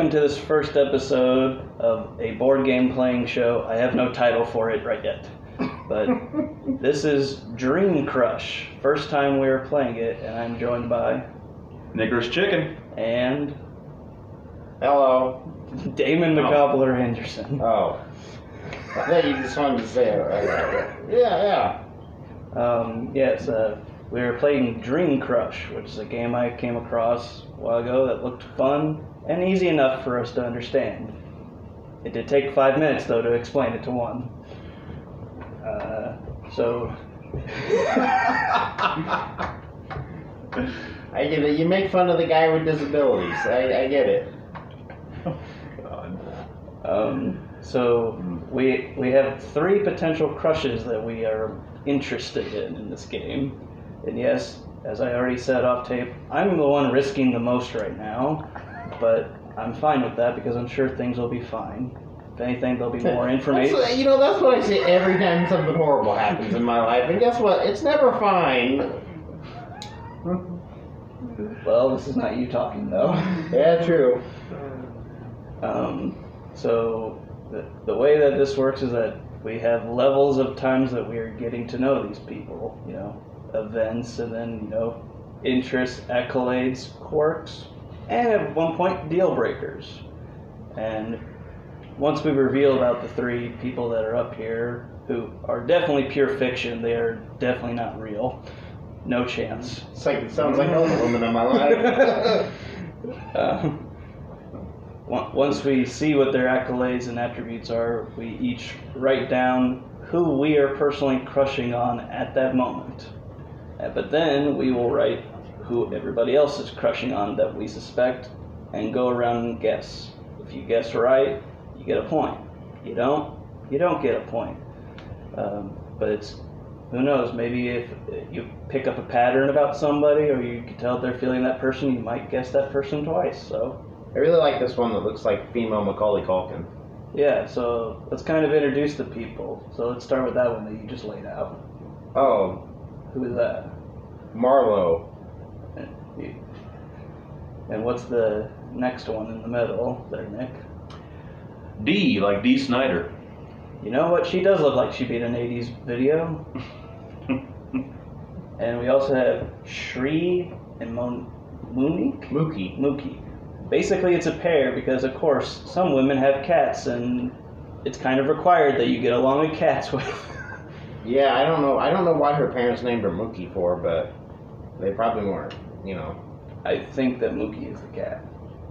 welcome to this first episode of a board game playing show. I have no title for it right yet, but this is Dream Crush. First time we are playing it, and I'm joined by Niggers chicken. and Hello. Damon the Gobbler Henderson. Oh. I thought you just wanted to say it. right? Yeah, yeah. Um, yes, uh, we were playing Dream Crush, which is a game I came across a while ago that looked fun and easy enough for us to understand. It did take five minutes, though, to explain it to one. Uh, so, I get it. You make fun of the guy with disabilities. I, I get it. um, so we we have three potential crushes that we are interested in in this game, and yes, as I already said off tape, I'm the one risking the most right now, but I'm fine with that because I'm sure things will be fine. If anything, there'll be more information. you know, that's what I say every time something horrible happens in my life. And guess what? It's never fine. Well, this is not you talking though. Yeah, true. Um, so the, the way that this works is that we have levels of times that we are getting to know these people. You know, events, and then you know, interests, accolades, quirks, and at one point deal breakers. And once we reveal about the three people that are up here, who are definitely pure fiction, they are definitely not real. No chance. It's like, it sounds like all the women in my life. Uh, once we see what their accolades and attributes are, we each write down who we are personally crushing on at that moment. Uh, but then we will write who everybody else is crushing on that we suspect and go around and guess. If you guess right, you get a point. You don't, you don't get a point. Um, but it's who knows? Maybe if you pick up a pattern about somebody, or you can tell they're feeling that person, you might guess that person twice. So I really like this one that looks like female Macaulay Culkin. yeah, so let's kind of introduce the people. So let's start with that one that you just laid out. Oh, Who is that? Marlowe. And what's the next one in the middle there, Nick? D, like D. Snyder. You know what? She does look like she'd be in an 80s video. And we also have Shri and Mon- Monique? Mookie. Mookie. Basically, it's a pair because, of course, some women have cats, and it's kind of required that you get along with cats with. Yeah, I don't know. I don't know why her parents named her Mookie for, but they probably weren't. You know, I think that Mookie is the cat.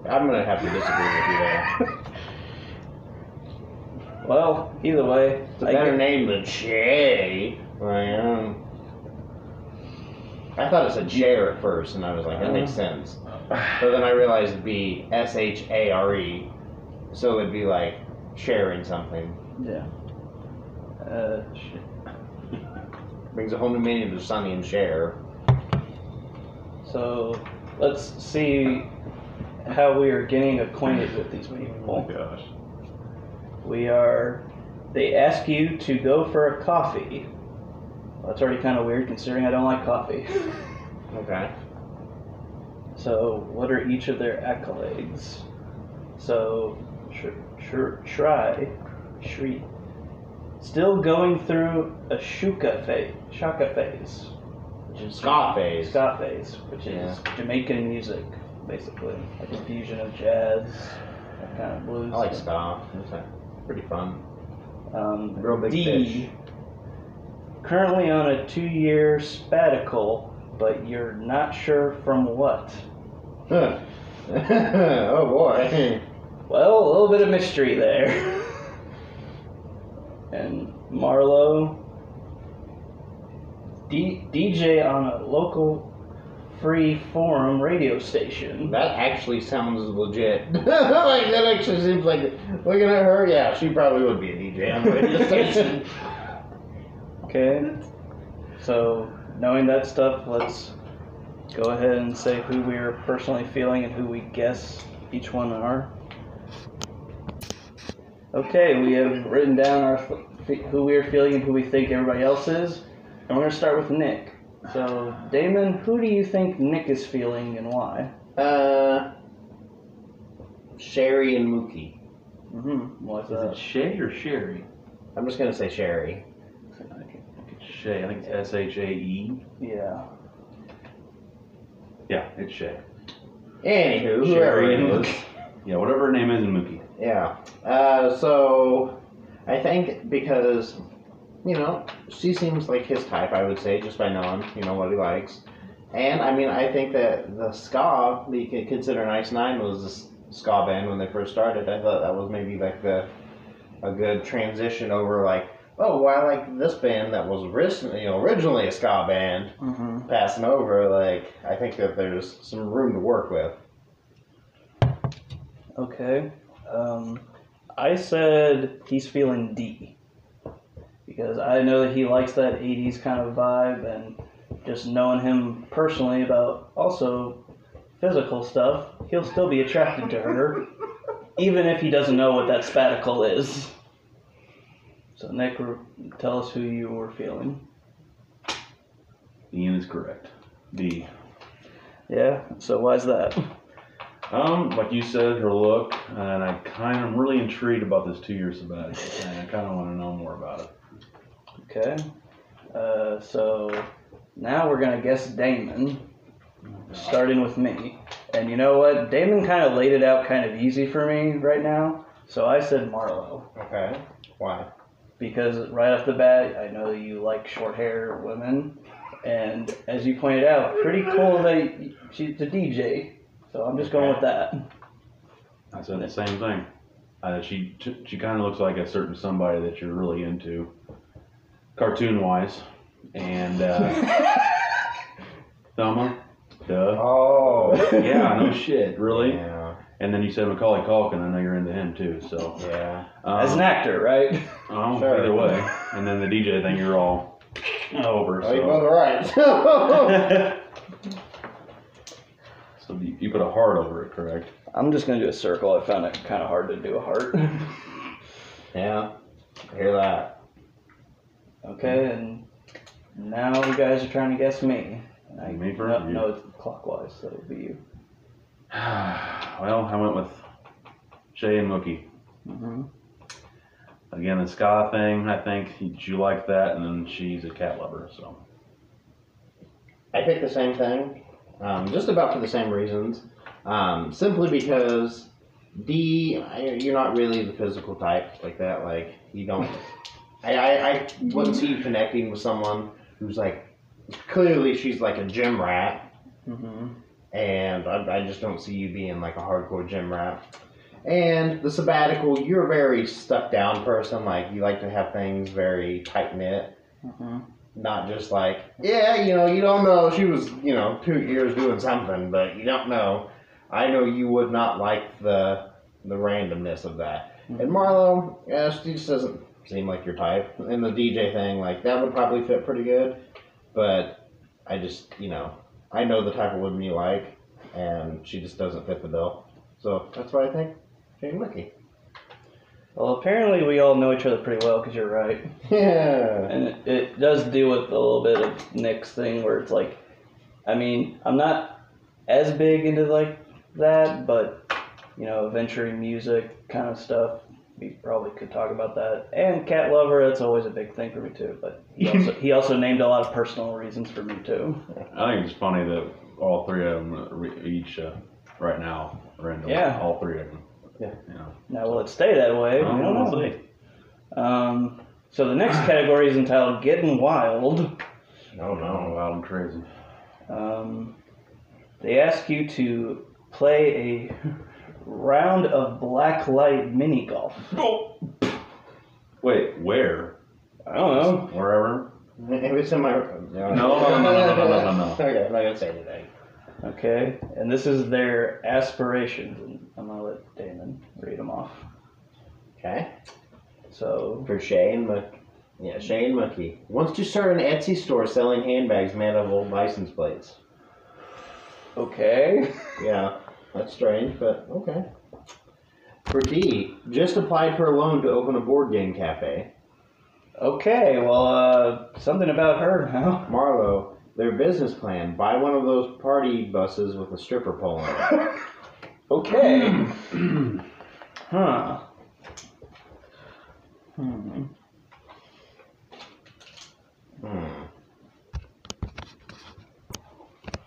I'm gonna have to disagree with you there. Well, either way, It's a I better get- name than Shay. I um, I thought it said Share at first, and I was like, that makes sense. But then I realized it'd be S H A R E, so it'd be like sharing something. yeah. Uh, shit. Brings a whole new meaning to Sonny and Cher. So let's see how we are getting acquainted with these people. Oh people. gosh. We are. They ask you to go for a coffee. Well, that's already kind of weird considering I don't like coffee. Okay. So, what are each of their accolades? So, sh- sh- try, Shri, still going through a shuka phase, shaka phase, which is Ska phase. ska phase, which is Yeah. Jamaican music, basically, like a fusion of jazz, that kind of blues. I like ska. It's uh, pretty fun. Um, Real big D, fish. currently on a two-year sabbatical, but you're not sure from what. Huh. oh boy. Well, a little bit of mystery there. and Marlowe, D- DJ on a local free forum radio station. That actually sounds legit. like that actually seems like looking at her. Yeah, she probably would be a DJ on the radio station. Okay. So, knowing that stuff, let's go ahead and say who we are personally feeling and who we guess each one are. Okay, we have written down our f- who we are feeling and who we think everybody else is, and we're gonna start with Nick. So, Damon, who do you think Nick is feeling and why? Uh, Sherry and Mookie. Mm-hmm. What's Is it that? Shay or Sherry? I'm just gonna say Sherry. Shay. I think it's S H A E. Yeah. Yeah, it's Shay. Anywho, whoever Sherry and is. Mookie. Yeah, whatever her name is in Mookie. Yeah. Uh, so I think because you know she seems like his type, I would say, just by knowing you know what he likes. And I mean, I think that the ska we could consider Nice Nine was a s- ska band when they first started. I thought that was maybe like the a good transition over like, oh, well, I like this band that was originally, you know, originally a ska band Mm-hmm. passing over. Like, I think that there's some room to work with. Okay. Um, I said he's feeling D because I know that he likes that 80s kind of vibe, and just knowing him personally about also physical stuff, he'll still be attracted to her, even if he doesn't know what that spaticle is. So, Nick, tell us who you were feeling. Ian is correct. D. Yeah, so why's that? Um, like you said, her look, and I kind of am really intrigued about this two-year sabbatical thing. I kind of want to know more about it. Okay. Uh, so now we're gonna guess Damon, starting with me. And you know what? Damon kind of laid it out kind of easy for me right now. So I said Marlowe Okay. Why? because right off the bat, I know you like short hair women, and as you pointed out, pretty cool that she's a DJ. So I'm just going with that. I said the same thing. Uh, she she kind of looks like a certain somebody that you're really into, cartoon-wise, and uh, Thelma. Duh. Oh. Yeah, no shit, really. Yeah. And then you said Macaulay Culkin. I know you're into him too. So Yeah. um, As an actor, right? oh, Sure. either way. And then the DJ thing, you're all over. Oh, you So, both are right. so you, you put a heart over it, correct? I'm just gonna do a circle. I found it kind of hard to do a heart. yeah. I hear that. Okay, and now you guys are trying to guess me. And I, Me first, No, you? no, it's clockwise, so it'll be you. well, I went with Shay and Mookie. hmm Again, the ska thing, I think you like that, and then she's a cat lover, so. I picked the same thing, um, just about for the same reasons. Um, simply because D, I- you're not really the physical type like that. Like you don't. I, I, I wouldn't see you connecting with someone who's like clearly she's like a gym rat, hmm and I, I just don't see you being like a hardcore gym rat. And the sabbatical, you're a very stuck down person. Like you like to have things very tight knit hmm not just like, yeah, you know, you don't know. She was, you know, two years doing something, but you don't know. I know you would not like the the randomness of that. And Marlowe, yeah, she just doesn't seem like your type. And the DJ thing, like that would probably fit pretty good. But I just, you know, I know the type of woman you like, and she just doesn't fit the bill. So that's why I think Jane Mickey. Well, apparently we all know each other pretty well because you're right. Yeah. And it, it does deal with a little bit of Nick's thing where it's like, I mean, I'm not as big into like that, but you know, venturing music kind of stuff. We probably could talk about that. And cat lover, that's always a big thing for me too. But he also he also named a lot of personal reasons for me too. I think it's funny that all three of them each, uh, right now, are into Yeah. all three of them. Yeah. You know. Now, will it stay that way? I We don't don't know. know. Um, so the next category is entitled "Getting Wild." Oh Oh, no. wild and crazy. Um, they ask you to play a round of black light mini golf. Wait, where? I don't know. Wherever? Maybe it's in my. No, no, no, no, no, no, no, no. Okay, I'm not gonna say anything. Okay, and this is their aspirations, and I'm gonna let Damon read them off. Okay. So, For Shane Muck. Yeah, Shane Mucky wants to start an Etsy store selling handbags made of old license plates. okay. Yeah, that's strange, but okay. For D, just applied for a loan to open a board game cafe. Okay, well, uh, something about her now. Marlowe, their business plan: buy one of those party buses with a stripper pole in it. Okay. huh. Hmm. Hmm.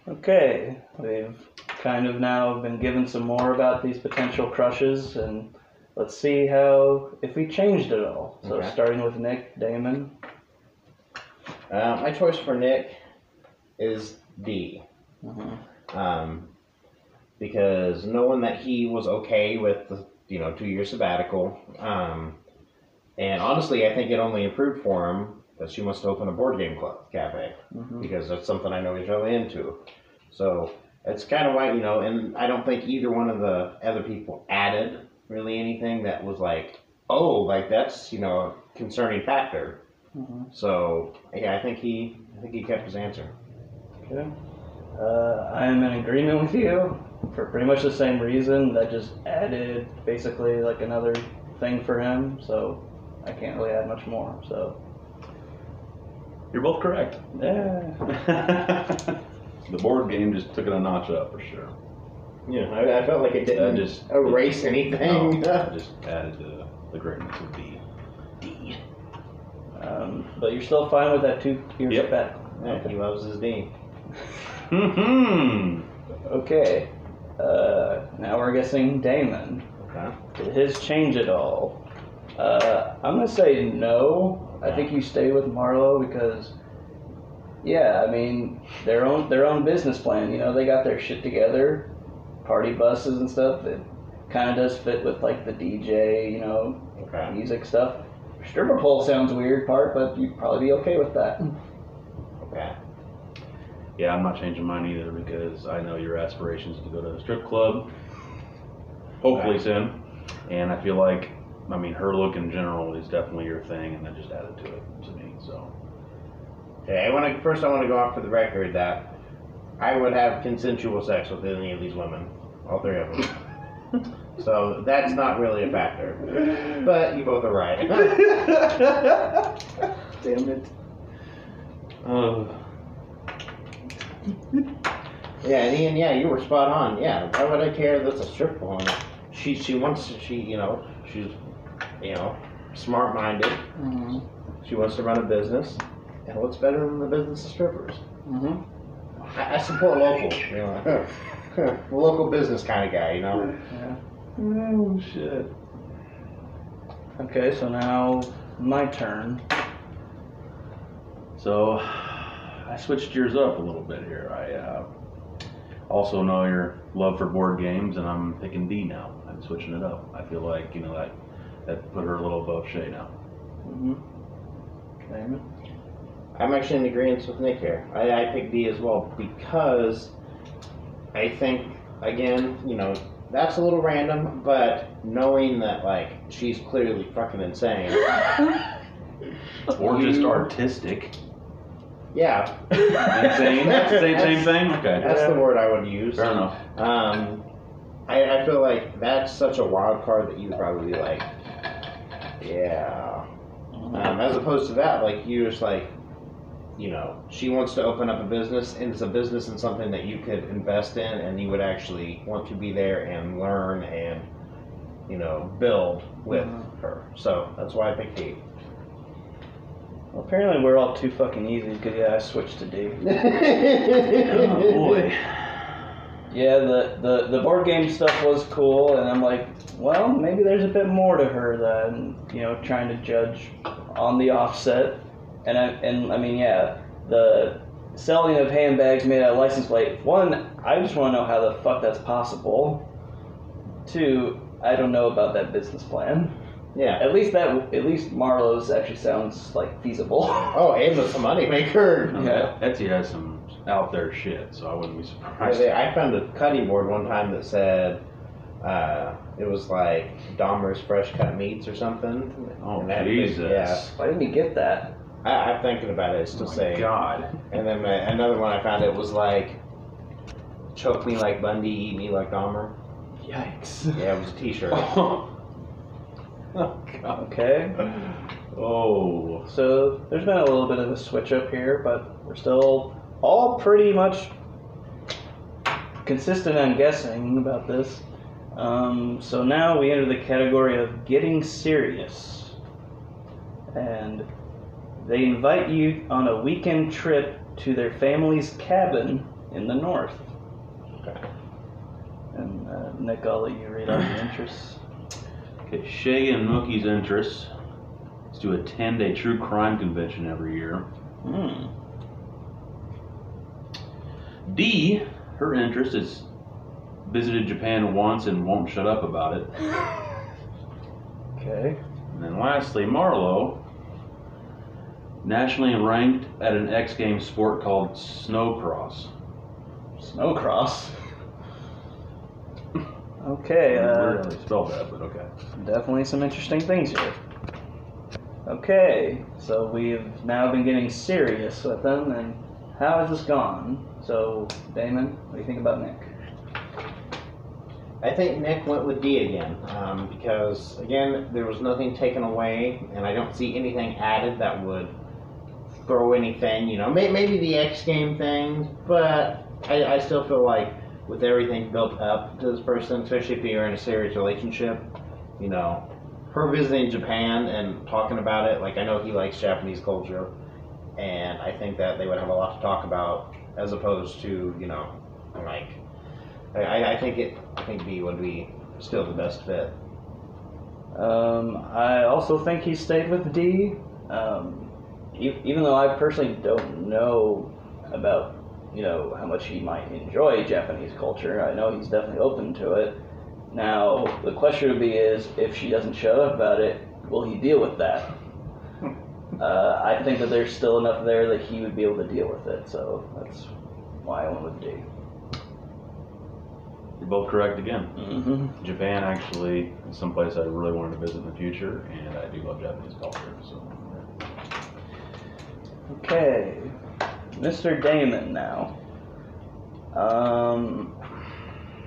Okay, we've kind of now been given some more about these potential crushes, and let's see how if we changed it all. So Okay. starting with Nick Damon. Uh, my choice for Nick is D. Mhm. Um, because knowing that he was okay with the you know two year sabbatical, um, and honestly, I think it only improved for him that she wants to open a board game club cafe Mhm. because that's something I know he's really into. So it's kind of why you know, and I don't think either one of the other people added really anything that was like, oh, like that's you know a concerning factor. Mhm. So yeah, I think he I think he kept his answer. Okay. Uh, I am in agreement with you for pretty much the same reason. That just added basically like another thing for him, so I can't really add much more. So You're both correct. yeah. the board game just took it a notch up for sure. Yeah, I, I felt like it didn't Uh, just- erase anything. No, just added to the greatness of D. D. Um, but you're still fine with that two years Yep. sabbatical. Yeah, he loves his D. Hmm. Okay. Uh, now we're guessing Damon. Okay. Did his change at all? Uh, I'm gonna say no. I think you stay with Marlowe because, yeah, I mean their own their own business plan. You know, they got their shit together, party buses and stuff. It kind of does fit with like the DJ, you know, Okay. music stuff. Stripper pole sounds weird part, but you'd probably be okay with that. Mm. Okay. Yeah, I'm not changing mine either because I know your aspirations to go to a strip club. Hopefully soon. And I feel like, I mean, her look in general is definitely your thing, and that just added to it to me. So. Okay. I want to first. I want to go off for the record that I would have consensual sex with any of these women, all three of them. so that's not really a factor. But you both are right. Damn it. Uh, yeah, and Ian. Yeah, you were spot on. Yeah. Why would I care that's a strip club? She she wants to. She you know she's you know smart minded. Mm-hmm. She wants to run a business. And what's better than the business of strippers? Mm-hmm. I, I support local, you know, local business kind of guy, you know. Yeah. oh shit. Okay, so now my turn. So, I switched gears up a little bit here. I uh, also know your love for board games, and I'm picking D now. I'm switching it up. I feel like you know that that put her a little above Shay now. Mm-hmm. Damon. I'm actually in agreement with Nick here. I, I picked D as well because I think, again, you know, that's a little random, but knowing that, like, she's clearly fucking insane. Or just artistic. Yeah, Insane. same same thing. Okay. that's the word I would use. Fair enough. Um, I, I feel like that's such a wild card that you'd probably be like, yeah. Um, as opposed to that, like you just like, you know, she wants to open up a business, and it's a business and something that you could invest in, and you would actually want to be there and learn and, you know, build with Mhm. her. So that's why I picked D. Well, apparently we're all too fucking easy because yeah, I switched to D. Oh boy. Yeah, the, the the board game stuff was cool, and I'm like, well, maybe there's a bit more to her than you know trying to judge on the offset. And I and I mean, yeah, the selling of handbags made out of license plate. One, I just want to know how the fuck that's possible. Two, I don't know about that business plan. Yeah. At least that, at least Marlowe's actually sounds like feasible. Oh, Ava's a moneymaker. Yeah. Etsy has some out there shit, so I wouldn't be I surprised. say- I found a cutting board one time that said uh, it was like Dahmer's fresh cut meats or something. Oh And that big- Jesus. yeah. Why didn't he get that? I, I'm thinking about it. It's still Oh saying. God. And then my, another one I found it was like choke me like Bundy, eat me like Dahmer. Yikes. Yeah, it was a T-shirt. oh God. Okay. Oh. So there's been a little bit of a switch up here, but we're still all pretty much consistent on guessing about this. Um, so now we enter the category of getting serious. And they invite you on a weekend trip to their family's cabin in the north. Okay. And uh, Nick, I'll let you read out the interests. Okay, Shay and Mookie's interests is to attend a true crime convention every year. Hmm. D, her interest is visited Japan once and won't shut up about it. Okay. And then lastly, Marlowe, nationally ranked at an X Games sport called snowcross. Snowcross. Okay, I uh, don't know how they spelled that, but okay. definitely some interesting things here. Okay, so we've now been getting serious with them, and how has this gone? So, Damon, what do you think about Nick? I think Nick went with D again um, because again there was nothing taken away, and I don't see anything added that would throw anything. You know, may, maybe the X game thing, but I, I still feel like with everything built up to this person, especially if you're in a serious relationship, you know, her visiting Japan and talking about it. Like I know he likes Japanese culture, and I think that they would have a lot to talk about as opposed to you know, like I- I, think it. I think B would be still the best fit. Um, I also think he stayed with D. Um, even though I personally don't know about, you know, how much he might enjoy Japanese culture, I know he's definitely open to it. Now, the question would be is, if she doesn't shut up about it, will he deal with that? uh, I think that there's still enough there that he would be able to deal with it, so that's why I went with D. You're both correct again. Mm-hmm. Japan actually is someplace I really wanted to visit in the future, and I do love Japanese culture. So, Okay, Mr. Damon now. Um,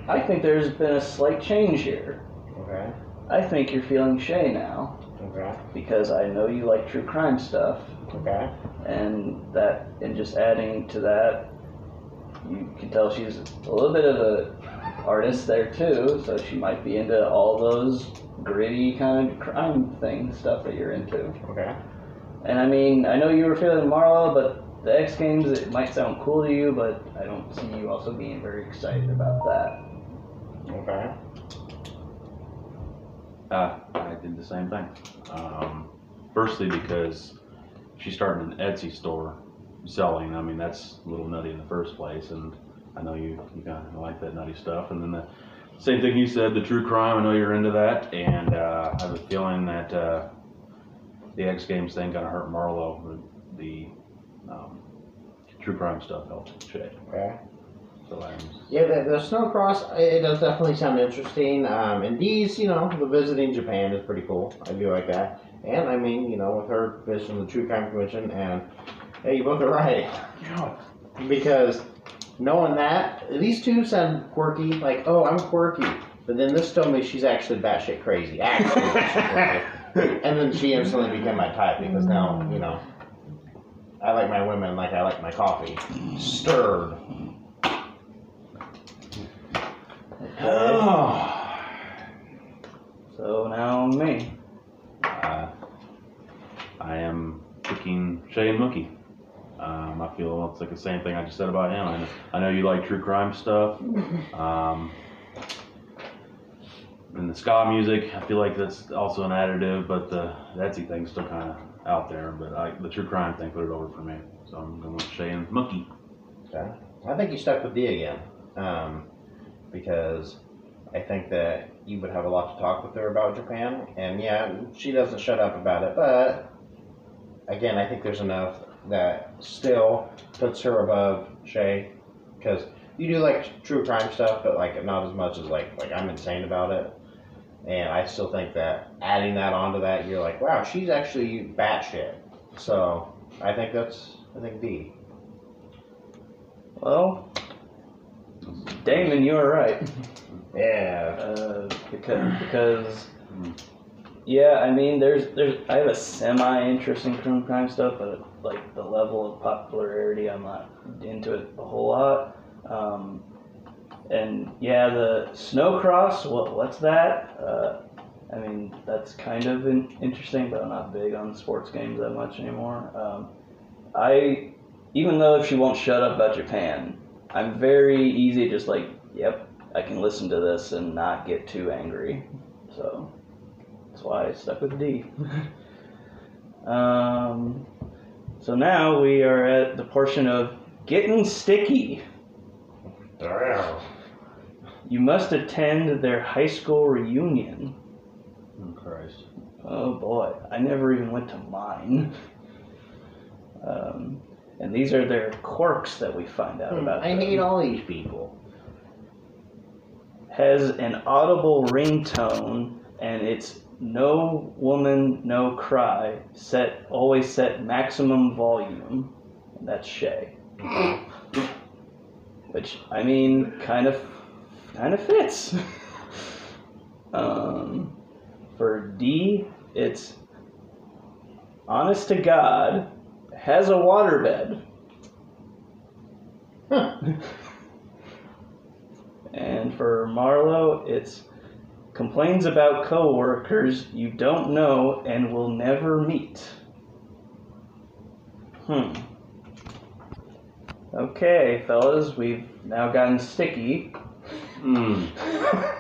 I think there's been a slight change here. Okay. I think you're feeling Shay now Okay. because I know you like true crime stuff, Okay. and that, and just adding to that, you can tell she's a little bit of a artist there too, so she might be into all those gritty kind of crime thing stuff that you're into. Okay. And I mean, I know you were feeling Marla, but the X Games, it might sound cool to you, but I don't see you also being very excited about that. Okay. uh, I did the same thing. Um, firstly, because she's starting an Etsy store selling. I mean, that's a little nutty in the first place, and I know you you kind of like that nutty stuff. And then the same thing you said, the true crime. I know you're into that, and uh, I have a feeling that uh, the X Games thing kind of hurt Marlowe. The, the um, true crime stuff helped Shay. Okay. So I'm Yeah, the, the snowcross, it does definitely sound interesting. Um, and these, you know, the visiting Japan is pretty cool. I do like that. And I mean, you know, with her visiting the True Crime Commission, and hey, you both are right. Because knowing that, these two sound quirky, like, oh, I'm quirky. But then this told me she's actually batshit crazy. Actually, batshit crazy. And then she instantly became my type because now, you know, I like my women like I like my coffee. Stirred. So now me. Uh, I am picking Shay and Mookie. Um, I feel it's like the same thing I just said about him. I know, I know you like true crime stuff. Um, and the ska music, I feel like that's also an additive, but the Etsy thing's still kind of out there. But I, the true crime thing put it over for me. So I'm going with Shay and Mookie. Okay. I think you stuck with D again, um, because I think that you would have a lot to talk with her about Japan, and yeah, she doesn't shut up about it. But again, I think there's enough that still puts her above Shay, because you do like true crime stuff, but like not as much as like like I'm insane about it. And I still think that adding that onto that, you're like, wow, she's actually batshit. So I think that's I think D. Well, Damon, you were right. Yeah. Uh, because because yeah, I mean, there's there's I have a semi interest in true crime stuff, but like the level of popularity, I'm not into it a whole lot. Um, and yeah, the snow cross. What what's that? Uh, I mean, that's kind of in, interesting, but I'm not big on sports games that much anymore. Um, I, even though she won't shut up about Japan, I'm very easy, just like, yep, I can listen to this and not get too angry. So that's why I stuck with D. um, so now we are at the portion of getting sticky. You must attend their high school reunion. Oh, Christ. Oh boy, I never even went to mine. Um, and these are their quirks that we find out about. Hmm, I them. hate all these people. Has an audible ringtone, and it's no woman, no cry. Set always set maximum volume. And that's Shay. Which I mean, kind of, kind of fits. um, for D, it's honest to God has a waterbed. Huh. And for Marlowe, it's complains about coworkers you don't know and will never meet. Hmm. Okay, fellas, we've now gotten sticky. Hmm.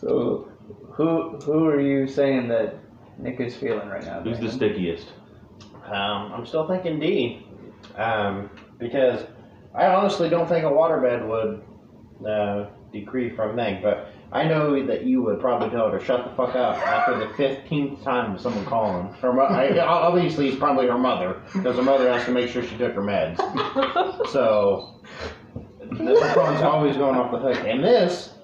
So, who who are you saying that Nick is feeling right now? Who's the Brandon? stickiest? Um, I'm still thinking D. Um, because I honestly don't think a waterbed would uh, decree from Meg, but I know that you would probably tell her to shut the fuck up after the 15th time of someone calling. Her mo- I, obviously, it's probably her mother, because her mother has to make sure she took her meds. So, the phone's always going off the hook. And this,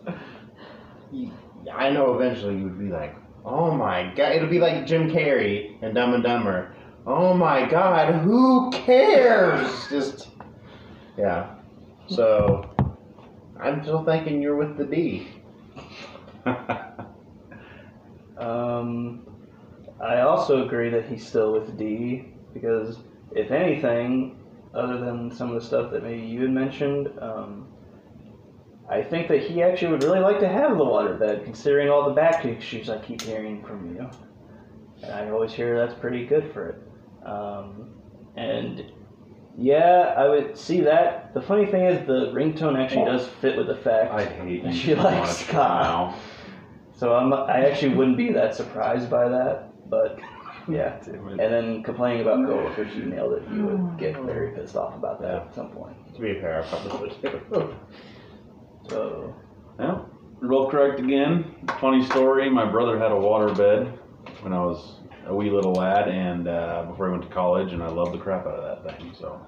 you- I know eventually you would be like, oh my god, it'll be like Jim Carrey and Dumb and Dumber. Oh my god, who cares? Just, yeah. So, I'm still thinking you're with the D. Um, I also agree that he's still with D because, if anything, other than some of the stuff that maybe you had mentioned, um, I think that he actually would really like to have the waterbed, considering all the back issues I keep hearing from you. And I always hear that's pretty good for it. Um, and yeah, I would see that. The funny thing is, the ringtone actually does fit with the fact. I hate you. She so likes now. So I'm, I actually wouldn't be that surprised by that, but yeah. Damn And then complaining about coworkers, you nailed it. You would get very pissed off about that at some point. To be fair, I probably would. So Yeah, you're correct again. Funny story. My brother had a water bed when I was a wee little lad, and uh, before I went to college, and I loved the crap out of that thing. So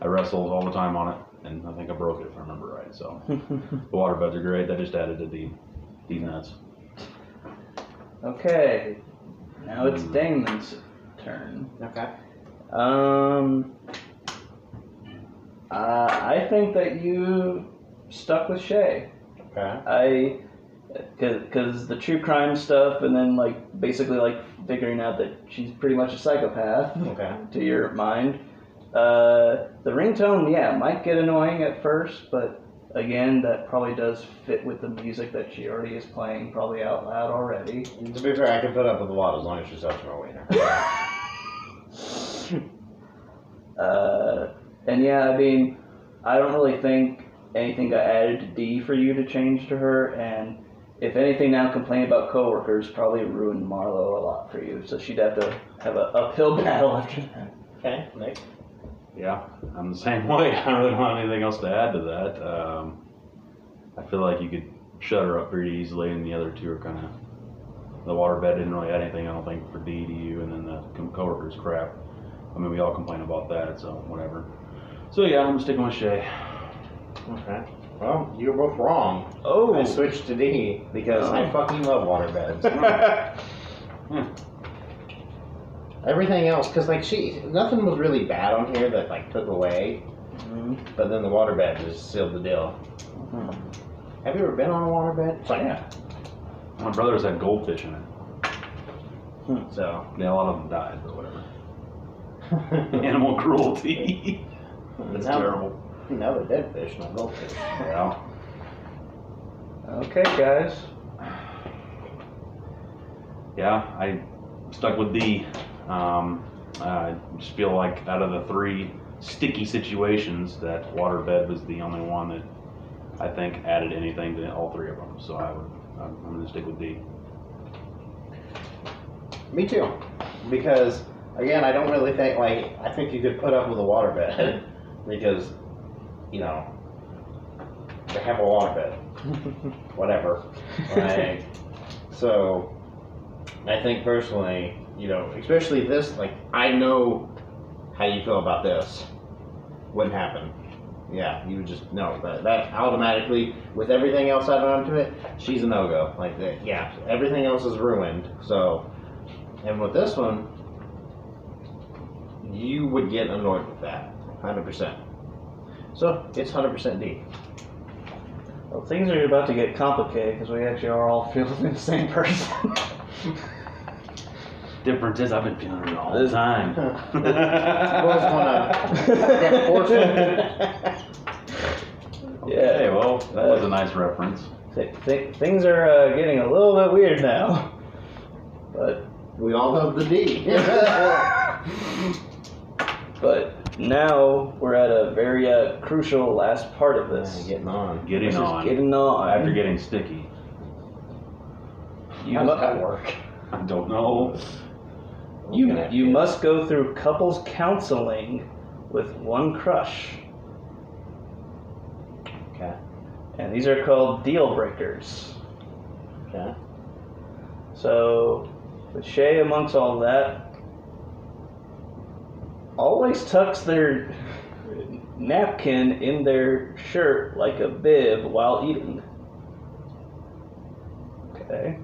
I wrestled all the time on it, and I think I broke it if I remember right. So the water beds are great. That just added to the the nuts. okay, now it's. Damon's turn. Okay. Um, uh, I think that you stuck with Shay. Okay. I, because the true crime stuff, and then like basically like figuring out that she's pretty much a psychopath. Okay. to your mind. Uh, the ringtone, yeah, might get annoying at first, but again, that probably does fit with the music that she already is playing, probably out loud already. To be fair, I can put up with a lot as long as she's she stops my wiener. Uh, and yeah, I mean, I don't really think anything got added to D for you to change to her, and if anything, now complaining about coworkers probably ruined Marlowe a lot for you, so she'd have to have an uphill battle after that. Okay, Nick. Yeah, I'm the same way. I don't really have anything else to add to that. Um, I feel like you could shut her up pretty easily, and the other two are kind of. The water bed didn't really add anything, I don't think, for D to you, and then the coworkers crap. I mean, we all complain about that, so whatever. So yeah, I'm sticking with Shay. Okay. Well, you were both wrong. Oh, I switched to D because I Oh. fucking love waterbeds. Yeah. Everything else, because like she, nothing was really bad on here that like took away, Mhm. but then the waterbed just sealed the deal. Mhm. Have you ever been on a waterbed? It's like, Yeah. My brother's had goldfish in it. So. Yeah, a lot of them died, but whatever. Animal cruelty. That's Now- terrible. Now they're dead fish, not goldfish. Yeah. Okay, guys. Yeah, I stuck with D. Um, I just feel like out of the three sticky situations, that waterbed was the only one that I think added anything to all three of them. So I would, I'm, I'm gonna stick with D. Me too. Because again, I don't really think like I think you could put up with a waterbed because you know they have a waterbed. Whatever. Like so I think personally, you know, especially this like I know how you feel about this. Wouldn't happen. Yeah, you would just no, that that automatically with everything else added onto it, she's a no go. Like that yeah, everything else is ruined. So and with this one, you would get annoyed with that, hundred percent. So it's hundred percent D. Well, things are about to get complicated because we actually are all feeling the same person. Difference is I've been feeling it all the time. You always wanna get forceful. Okay, well, that was a nice reference. Th- th- things are uh, getting a little bit weird now. But We all have the D. but now we're at a very uh, crucial last part of this. Getting on. Getting This is on Getting on. after getting sticky. you How does that work? I don't know. You, Okay. you must go through couples counseling with one crush. Okay. And these are called deal breakers. Okay. So, with Shay amongst all that, always tucks their napkin in their shirt like a bib while eating. Okay.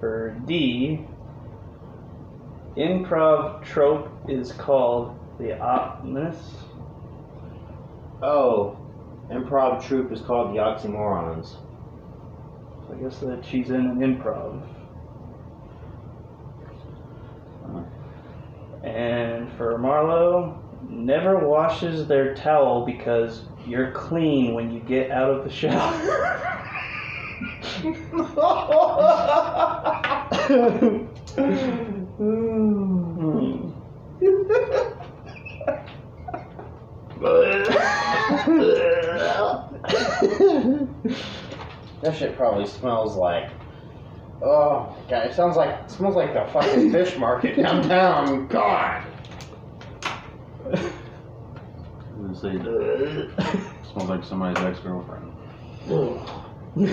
For D, improv trope is called the optimist. Oh, improv troupe is called the Oxymorons. So I guess that she's in an improv. And for Marlowe, never washes their towel because you're clean when you get out of the shower. That shit probably smells like. Oh god, it sounds like it smells like the fucking fish market downtown. God. I'm gonna say smells like somebody's ex-girlfriend. okay,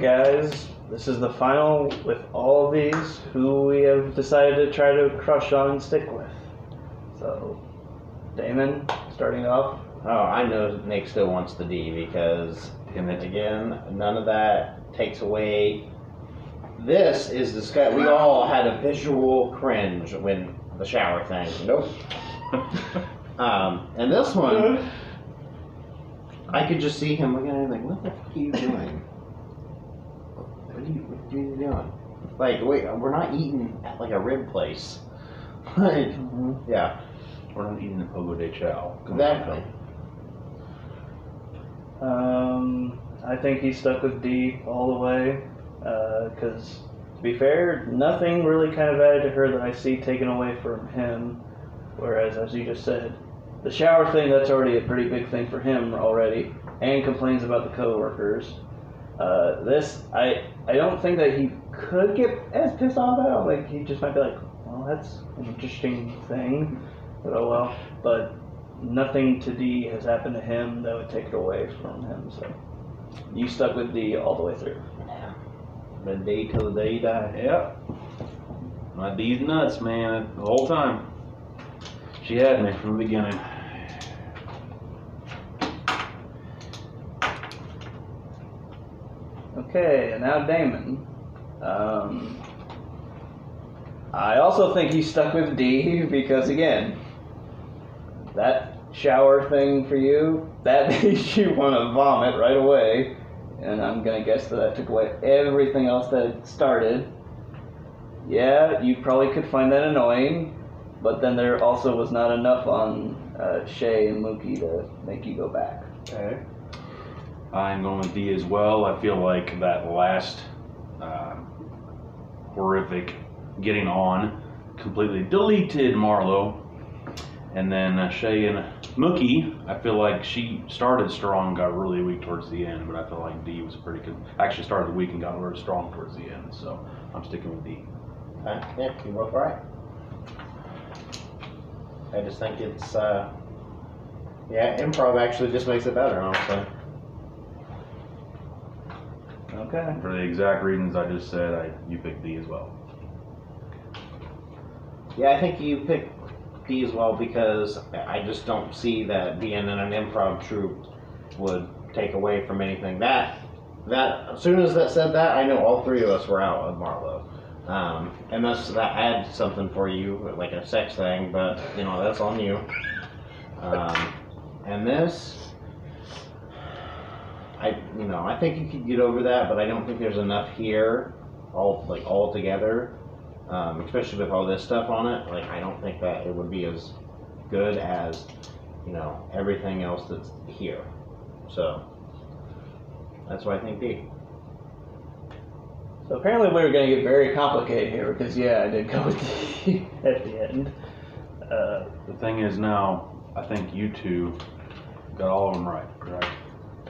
guys, this is the final with all of these who we have decided to try to crush on and stick with. So, Damon, starting off. Oh, I know Nick still wants the D because, Damn it. again, none of that takes away. This is the sky. We all had a visual cringe when the shower thing. Nope. Um, and this one, I could just see him looking at him like, "What the fuck are you doing? What are you, what are you doing? Like, wait, we're not eating at like a rib place. like, yeah, We're not eating the Fogo de Chão. Come on, exactly. Um, I think he's stuck with D all the way. Because, to be fair, nothing really kind of added to her that I see taken away from him. Whereas, as you just said, the shower thing, that's already a pretty big thing for him already. And complains about the coworkers. Uh, this, I, I don't think that he could get as pissed off about. Like, he just might be like, well, that's an interesting thing. But oh well. But nothing to D has happened to him that would take it away from him. So you stuck with D all the way through. The day till the day you die. Yep. My D's nuts, man, the whole time. She had me from the beginning. Okay, and now Damon. Um, I also think he stuck with D because again, that shower thing for you that makes you want to vomit right away, and I'm gonna guess that that took away everything else that started. Yeah, you probably could find that annoying, but then there also was not enough on uh, Shay and Mookie to make you go back. Okay. I'm going with D as well. I feel like that last uh, horrific getting on completely deleted Marlowe. And then uh, Shay and Mookie, I feel like she started strong, got really weak towards the end, but I feel like D was pretty good. Actually started weak and got really strong towards the end, so I'm sticking with D. Okay. Yeah, you're both right. I just think it's, uh, yeah, improv actually just makes it better, honestly. Okay. For the exact reasons I just said, I you picked D as well. Yeah, I think you picked As well because I just don't see that being in an improv troupe would take away from anything. That that as soon as that said that, I know all three of us were out of Marlowe. Um, that's that adds something for you, like a sex thing, but you know that's on you. Um, and this, I you know I think you could get over that, but I don't think there's enough here, all like all together um, especially with all this stuff on it. Like, I don't think that it would be as good as, you know, everything else that's here. So, that's why I think D. So apparently we were gonna get very complicated here because yeah, I did go with D at the end. Uh, The thing is now, I think you two got all of them right, correct?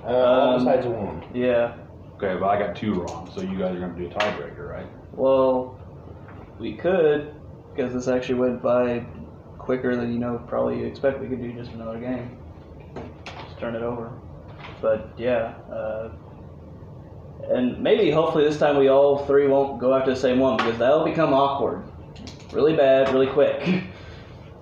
Uh, all Um, besides one. yeah. Okay, but I got two wrong, so you guys are gonna do a tiebreaker, right? Well, we could because this actually went by quicker than you know probably you expect. We could do just another game. Just turn it over. But yeah. Uh, and maybe hopefully this time we all three won't go after the same one because that'll become awkward, really bad, really quick.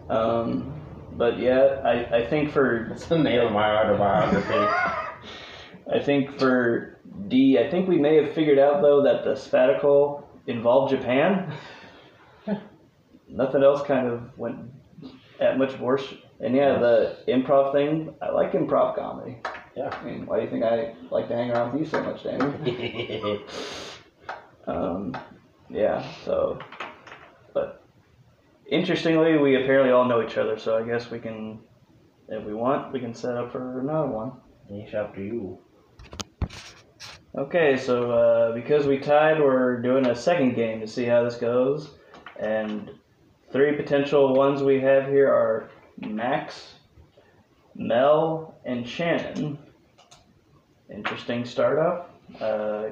Um, but yeah, I, I think for It's the name of my autobiography. I think for D, I think we may have figured out though that the sabbatical involved Japan. Nothing else kind of went at much worse. And yeah, the improv thing, I like improv comedy. Yeah. I mean, why do you think I like to hang around with you so much, Danny? Um, yeah, so, but interestingly, we apparently all know each other, so I guess we can, if we want, we can set up for another one. Each after you. Okay, so uh, because we tied, we're doing a second game to see how this goes. And three potential ones we have here are Max, Mel, and Shannon. Interesting startup. Uh,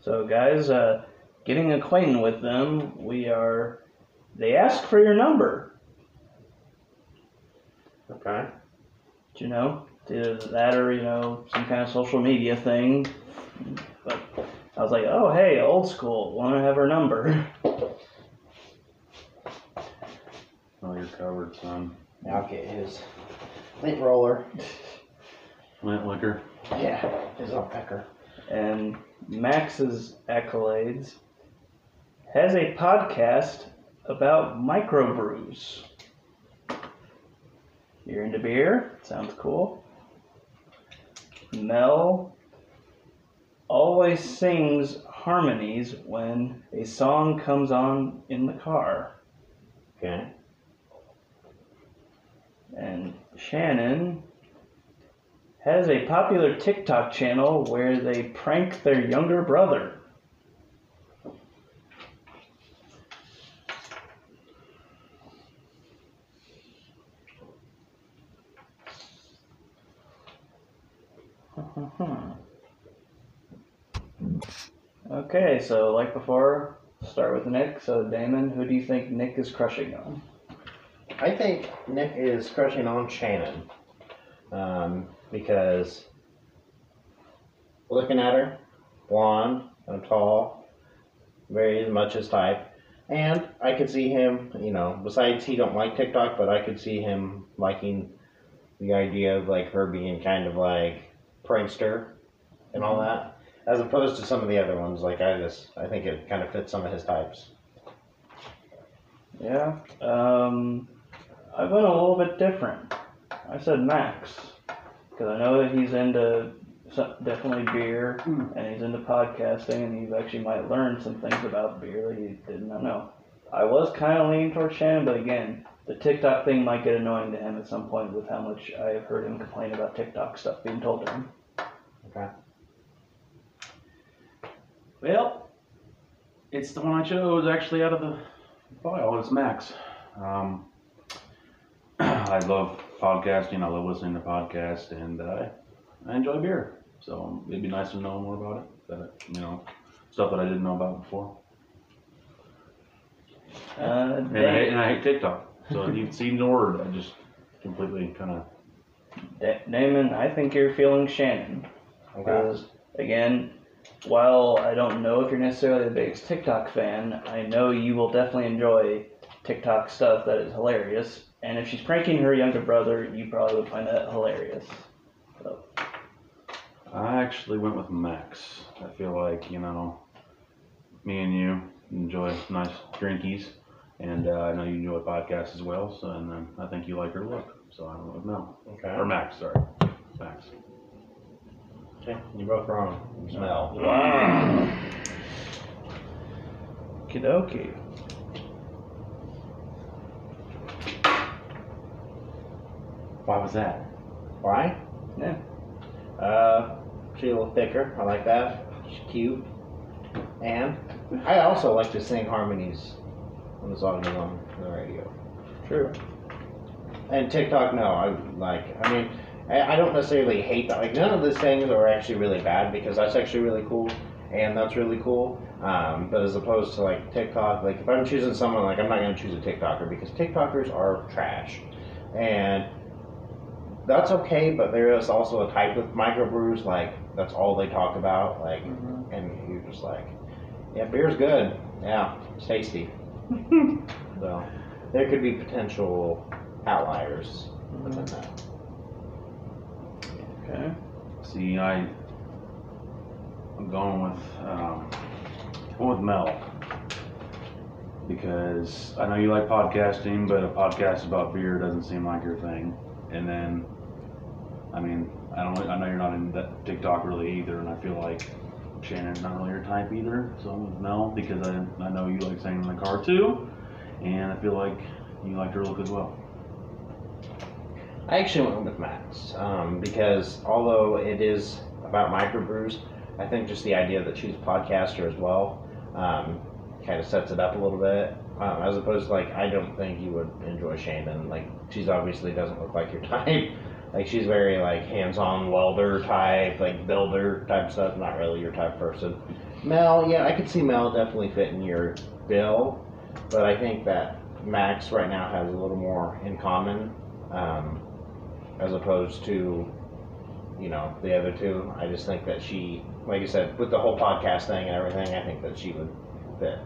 so, guys, uh, getting acquainted with them, we are. They ask for your number. Okay. Do you know, either that or you know some kind of social media thing. But I was like, oh hey, old school, want to have her number? Oh, son. Now get his lint roller. Lint liquor. Yeah, his old pecker. And Max's accolades has a podcast about microbrews. You're into beer? Sounds cool. Mel always sings harmonies when a song comes on in the car. Okay. And Shannon has a popular TikTok channel where they prank their younger brother. okay, so like before, start with Nick. So Damon, who do you think Nick is crushing on? I think Nick is crushing on Shannon. Um, because looking at her, blonde and tall, very much his type. And I could see him, you know, besides he don't like TikTok, but I could see him liking the idea of like her being kind of like prankster and all that. As opposed to some of the other ones, like I just I think it kind of fits some of his types. Yeah. Um, I went a little bit different. I said Max because I know that he's into definitely beer, and he's into podcasting, and you actually might learn some things about beer that you did not know. I was kind of leaning towards Shannon, but again, the TikTok thing might get annoying to him at some point with how much I have heard him complain about TikTok stuff being told to him. Okay. Well, it's the one I chose actually out of the file. It's Max. Um, I love podcasting. I love listening to podcasts, and uh, I enjoy beer. So it'd be nice to know more about it. That you know, stuff that I didn't know about before. Uh, And I hate, and I hate TikTok. So you've seen the word. I just completely kind of. Da- Damon, I think you're feeling Shannon. Okay. Because, again, while I don't know if you're necessarily the biggest TikTok fan, I know you will definitely enjoy TikTok stuff that is hilarious. And if she's pranking her younger brother, you probably would find that hilarious. So, I actually went with Max. I feel like, you know, me and you enjoy nice drinkies, and uh, I know you enjoy podcasts as well, so, and um, I think you like her look, so I went with Mel. Okay. Or Max, sorry. Max. Okay. You both wrong. Smell. wow. Kidoki. Why was that? Why? Yeah. Uh, she's a little thicker. I like that. She's cute. And I also like to sing harmonies on the songs on the radio. True. And TikTok, no. I like. I mean, I, I don't necessarily hate that. Like none of these things are actually really bad because that's actually really cool, and that's really cool. Um, but as opposed to like TikTok, like if I'm choosing someone, like I'm not gonna choose a TikToker because TikTokers are trash, and that's okay. But there is also a type of microbrews like that's all they talk about, like, Mhm. and you're just like, yeah, beer's good. Yeah, it's tasty. so there could be potential outliers within that. Okay. See, I, I'm going with, um, going with Mel. Because I know you like podcasting, but a podcast about beer doesn't seem like your thing. And then, I mean, I don't, I know you're not in that TikTok really either, and I feel like Shannon's not really your type either. So I'm with Mel because I, I know you like singing in the car too, and I feel like you like her look as well. I actually went with Max um, because although it is about microbrews, I think just the idea that she's a podcaster as well um, kind of sets it up a little bit. Um, as opposed to like, I don't think you would enjoy Shannon. Like, she's obviously doesn't look like your type. Like, she's very like hands-on welder type, like builder type stuff. Not really your type person. Mel, yeah, I could see Mel definitely fitting your bill, but I think that Max right now has a little more in common. Um, as opposed to, you know, the other two. I just think that she, like you said, with the whole podcast thing and everything, I think that she would fit.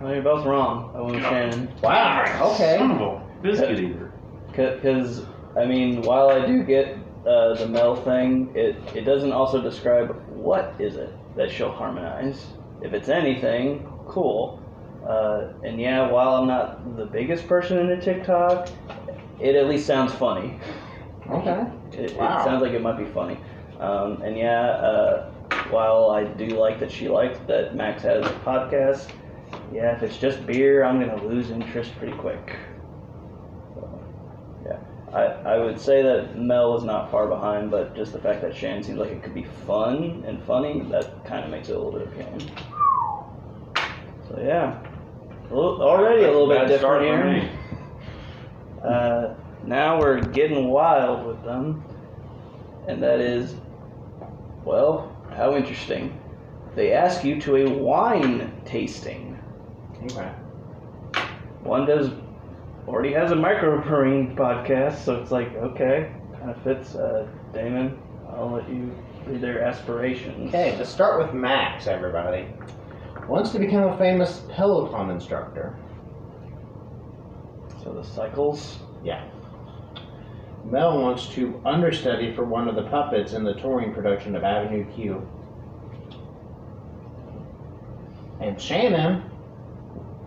Well, you're both wrong. I went with Shannon. Wow. Okay. Son of a biscuit eater. Because, I mean, while I do get uh, the Mel thing, it, it doesn't also describe what is it that she'll harmonize. If it's anything, cool. Uh, and yeah, while I'm not the biggest person into TikTok, it at least sounds funny. Okay. It, Wow. it sounds like it might be funny. Um, and yeah, uh, while I do like that she likes that Max has a podcast, yeah, if it's just beer, I'm gonna lose interest pretty quick. So, yeah, I, I would say that Mel is not far behind, but just the fact that Shan seems like it could be fun and funny, that kind of makes it a little bit appealing. So yeah, a little, already a little bit different here. Uh, now we're getting wild with them, and that is, well, how interesting. They ask you to a wine tasting. Okay. One does already has a microbrewing podcast, so it's like okay, kind of fits. Uh, Damon, I'll let you read their aspirations. Okay, let's start with Max, everybody. Wants to become a famous Peloton instructor. So the cycles. Yeah. Mel wants to understudy for one of the puppets in the touring production of Avenue Q. And Shannon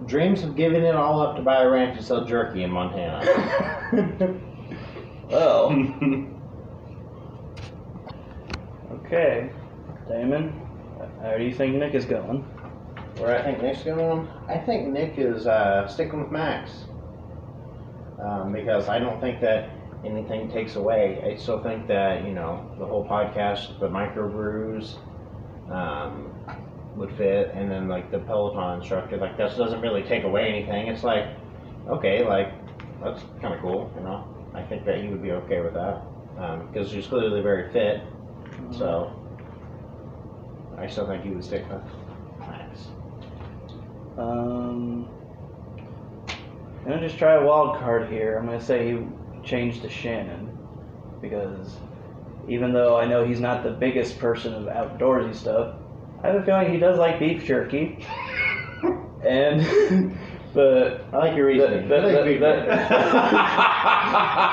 dreams of giving it all up to buy a ranch and sell jerky in Montana. Well, Okay, Damon, how do you think Nick is going? Where I think Nick's going, I think Nick is uh, sticking with Max. Um, because I don't think that anything takes away. I still think that, you know, the whole podcast, the microbrews, um, would fit, and then like the Peloton instructor, like this doesn't really take away anything. It's like, okay, like that's kind of cool, you know. I think that he would be okay with that because he's clearly very fit. So I still think he would stick with Max. Um, I'm gonna just try a wild card here. I'm gonna say he changed to Shannon because even though I know he's not the biggest person of outdoorsy stuff, I have a feeling he does like beef jerky. and the I like your reasoning. the- I like the-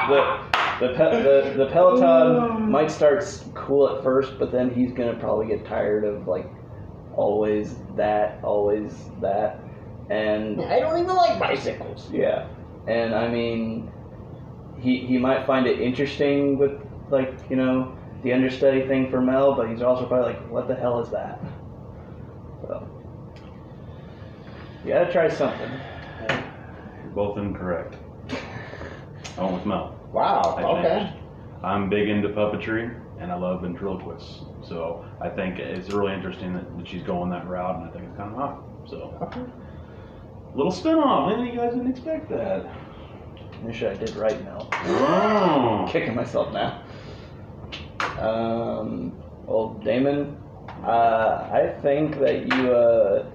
the- the the, pe- the the Peloton mm. might start cool at first, but then he's gonna probably get tired of like always that, always that, and I don't even like bicycles. yeah, and I mean, he he might find it interesting with like you know the understudy thing for Mel, but he's also probably like, what the hell is that? So you gotta try something. You're both incorrect. I went with Mel. Wow. I Okay. changed. I'm big into puppetry and I love ventriloquists. So I think it's really interesting that, that she's going that route and I think it's kind of hot. So Okay. little spin off. Man, you guys didn't expect that. Wish I did right now. Oh. Kicking myself now. Um, well, Damon, uh, I think that you uh,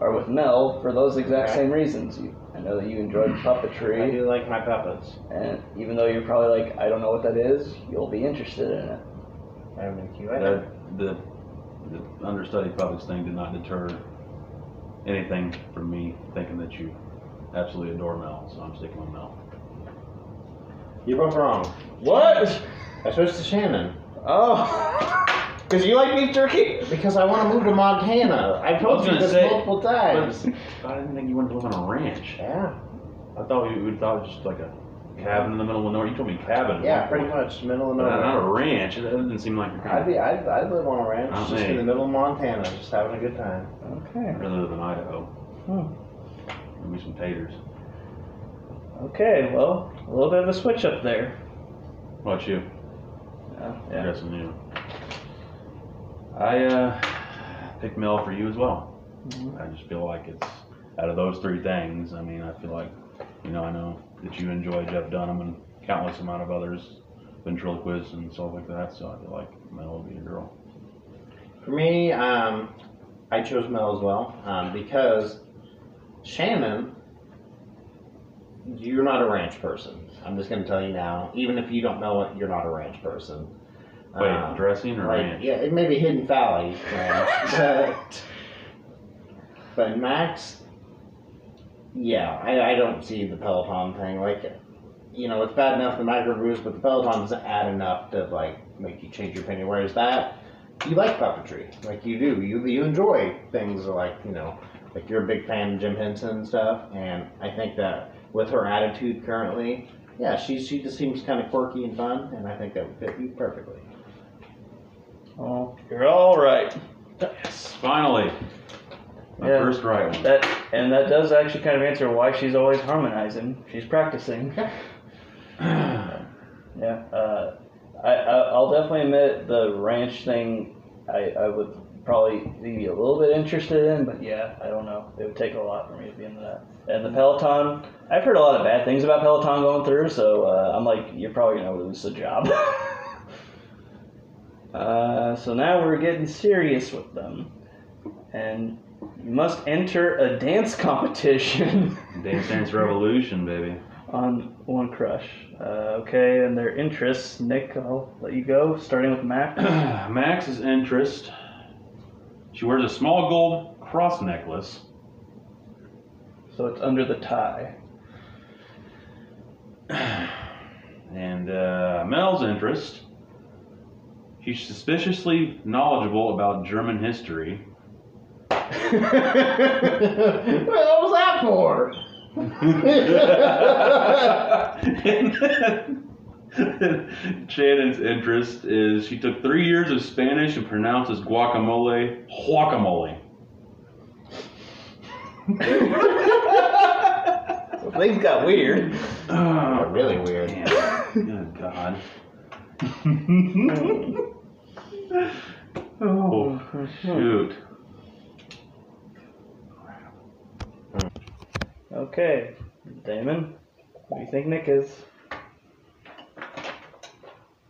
are with Mel for those exact Okay. same reasons. You, I know that you enjoyed I puppetry. do like my puppets. And even though you're probably like, I don't know what that is, you'll be interested in it. I have no clue. The, the, the understudy puppets thing did not deter anything from me thinking that you absolutely adore Mel. So I'm sticking with Mel. You're both wrong. What? I switched to Shannon. Oh. Because you like beef jerky? Because I want to move to Montana. I've I told you this say- multiple times. I didn't think you wanted to live on a ranch. Yeah. I thought you would thought it was just like a cabin in the middle of nowhere. You told me cabin. at Yeah, one pretty point. much. Middle of nowhere. not a ranch. It doesn't seem like you're I'd kind be, I'd, I'd live on a ranch, just me. in the middle of Montana, just having a good time. Okay. of rather than Idaho. Hmm. Give me some taters. Okay. Well, a little bit of a switch up there. What about you? Yeah. I'm yeah. guessing you. I uh, picked Mel for you as well. Mhm. I just feel like it's out of those three things. I mean, I feel like you know I know that you enjoy Jeff Dunham and countless amount of others, ventriloquists and stuff like that. So I feel like Mel would be your girl. For me, um, I chose Mel as well um, because Shannon, you're not a ranch person. I'm just going to tell you now. Even if you don't know it, you're not a ranch person. Wait, Um, dressing or like, ranch? Yeah, it may be Hidden Valley ranch, but, but Max, yeah, I, I don't see the Peloton thing. Like, you know, it's bad enough the microbrews, but the Peloton doesn't add enough to like make you change your opinion. Whereas that, you like puppetry, like you do. You you enjoy things like you know, like you're a big fan of Jim Henson and stuff. And I think that with her attitude currently, yeah, she she just seems kind of quirky and fun, and I think that would fit you perfectly. Oh, you're all right. Yes, finally. My Yeah. first right one. That and that does actually kind of answer why she's always harmonizing. She's practicing. Yeah. Uh, I, I I'll definitely admit the ranch thing. I I would probably be a little bit interested in, but yeah, I don't know. It would take a lot for me to be into that. And the Peloton, I've heard a lot of bad things about Peloton going through, so uh, I'm like, you're probably gonna lose the job. uh, so now we're getting serious with them, and you must enter a dance competition. Dance Dance Revolution, baby. on One Crush. Uh, okay, and their interests. Nick, I'll let you go, starting with Mac. Max's interest. She wears a small gold cross necklace. So it's under the tie. And uh, Mel's interest. She's suspiciously knowledgeable about German history. what was that for? Shannon's interest is she took three years of Spanish and pronounces guacamole guacamole. Things got weird. Oh, really weird. Good God. oh, shoot. Okay, Damon, what do you think Nick is?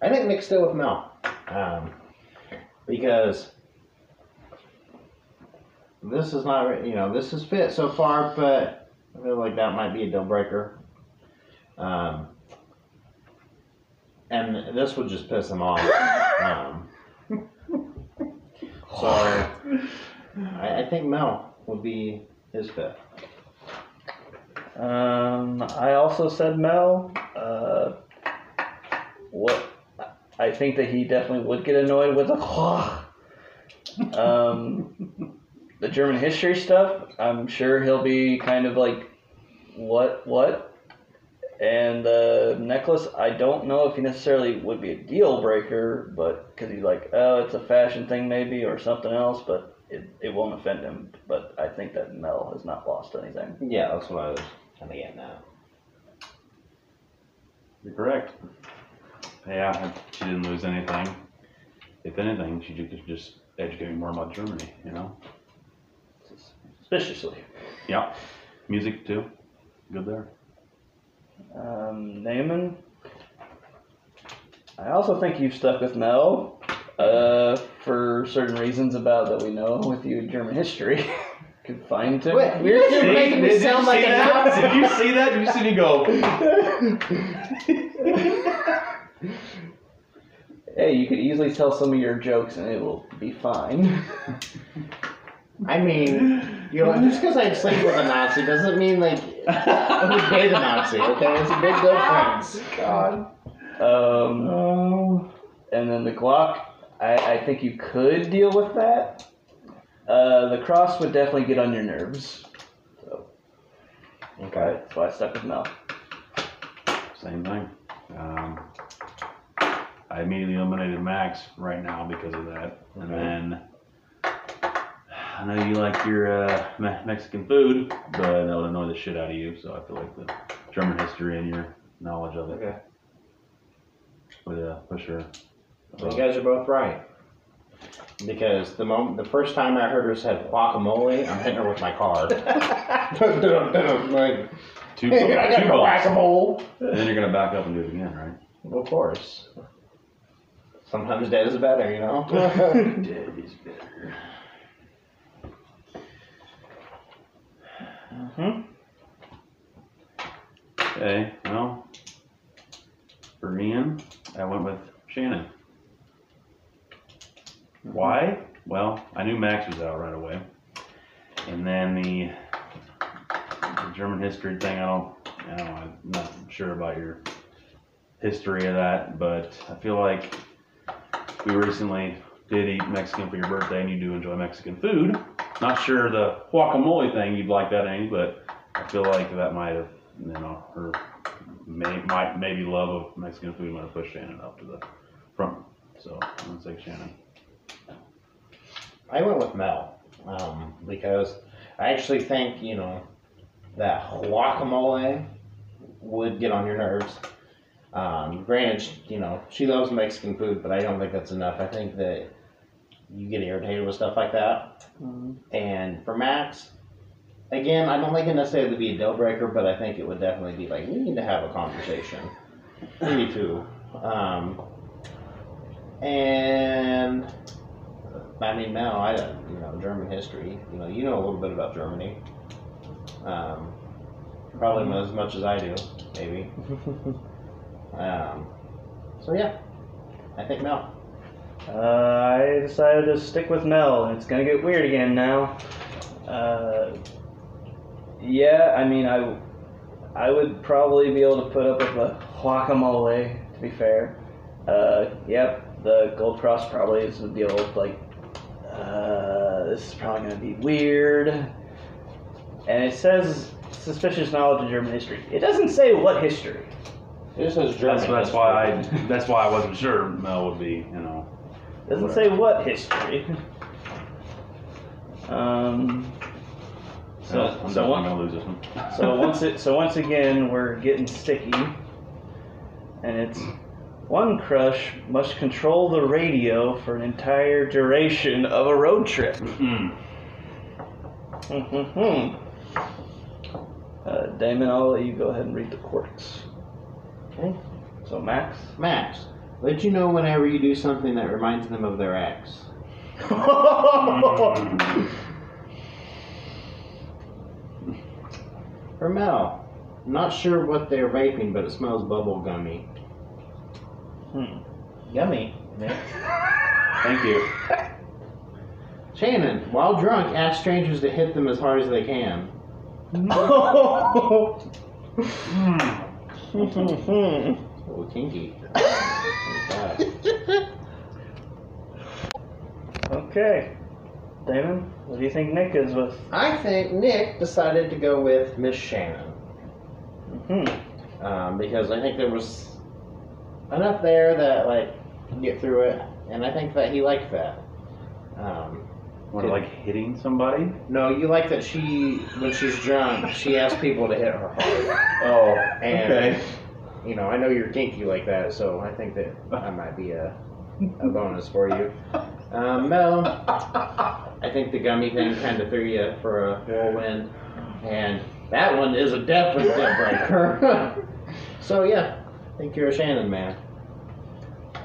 I think Nick's still with Mel. Um, because this is not, re- you know, this is fit so far, but I feel like that might be a deal breaker. Um, and this would just piss him off. Um, so I, I think Mel would be his fit. Um, I also said Mel. Uh, what? I think that he definitely would get annoyed with the um, the German history stuff. I'm sure he'll be kind of like, what, what? And the necklace, I don't know if he necessarily would be a deal breaker, but because he's like, oh, it's a fashion thing maybe or something else, but it, it won't offend him. But I think that Mel has not lost anything. Yeah, that's what I was kind of getting at. You're correct. Yeah, she didn't lose anything. If anything, she could just educate me more about Germany, you know? Suspiciously. Yeah. Music too. Good there. Um, Naaman. I also think you've stuck with Mel uh, for certain reasons about that we know with you in German history. Confined to Wait, weird you're making me sound like an ass. Did you see that? Did you see me go? Hey, you could easily tell some of your jokes and it will be fine. I mean, you know, just because I sleep with a Nazi doesn't mean like date a Nazi. Okay, it's a big difference. God. Um, Oh. and then the Glock, I, I think you could deal with that. Uh, the cross would definitely get on your nerves. So. Okay. Why I stuck with Mel. Same thing. Um, I immediately eliminated Max right now because of that. And then I know you like your uh, Me- Mexican food, but that would annoy the shit out of you. So I feel like the German history and your knowledge of it Okay. would uh, push her. So you guys are both right. Because the moment, the first time I heard her said guacamole, I'm hitting her with my car. like, Two, hey, I got two no guacamole. And then you're gonna back up and do it again, right? Of course. Sometimes dead is better, you know. Dead is better. Hmm Okay, well, for Ian, I went with Shannon. Why? Well, I knew Max was out right away. And then the, the German history thing, I don't, I don't know, I'm not sure about your history of that, but I feel like we recently did eat Mexican for your birthday and you do enjoy Mexican food. Not sure the guacamole thing you'd like that any, but I feel like that might have, you know, her may, might maybe love of Mexican food might have pushed Shannon up to the front. So I'm gonna say Shannon. I went with Mel um, because I actually think you know that guacamole would get on your nerves. Um, granted, you know she loves Mexican food, but I don't think that's enough. I think that you get irritated with stuff like that. And for Max, again, I don't think it necessarily would be a deal breaker, but I think it would definitely be like we need to have a conversation. Me too. Um, and I mean, Mel, I don't, you know, German history. You know, you know a little bit about Germany. Um, probably not as much as I do, maybe. Um, so yeah, I think Mel. Uh, I decided to stick with Mel, and it's gonna get weird again now. Uh, yeah, I mean, I, I would probably be able to put up with a guacamole, To be fair, uh, yep, the gold cross probably is the deal. Of like, uh, this is probably gonna be weird. And it says suspicious knowledge of German history. It doesn't say what history. It just says German. That's, that's why I, that's why I wasn't sure Mel would be, you know. Doesn't say what history. Um. So, I'm so, definitely one, gonna lose this one. so once it, so once again, we're getting sticky, and it's one crush must control the radio for an entire duration of a road trip. Mm. Hmm. Uh, Damon, I'll let you go ahead and read the quirks. Okay. So Max. Max, let you know whenever you do something that reminds them of their ex. For Mel, not sure what they're vaping, but it smells bubble gummy. Hmm. Yummy. Thank you. Shannon, while drunk, ask strangers to hit them as hard as they can. No. Oh, kinky. okay. Damon, what do you think Nick is with? I think Nick decided to go with Miss Shannon. Hmm. um, because I think there was enough there that like you get through it, and I think that he liked that. Um, What, like hitting somebody? no, you like that she when she's drunk, she asks people to hit her hard. Oh, And you know, I know you're kinky like that, so I think that that might be a a bonus for you. Um, Mel, I think the gummy thing kind of threw you for a whirlwind, and that one is a definite deal breaker. so yeah, I think you're a Shannon man.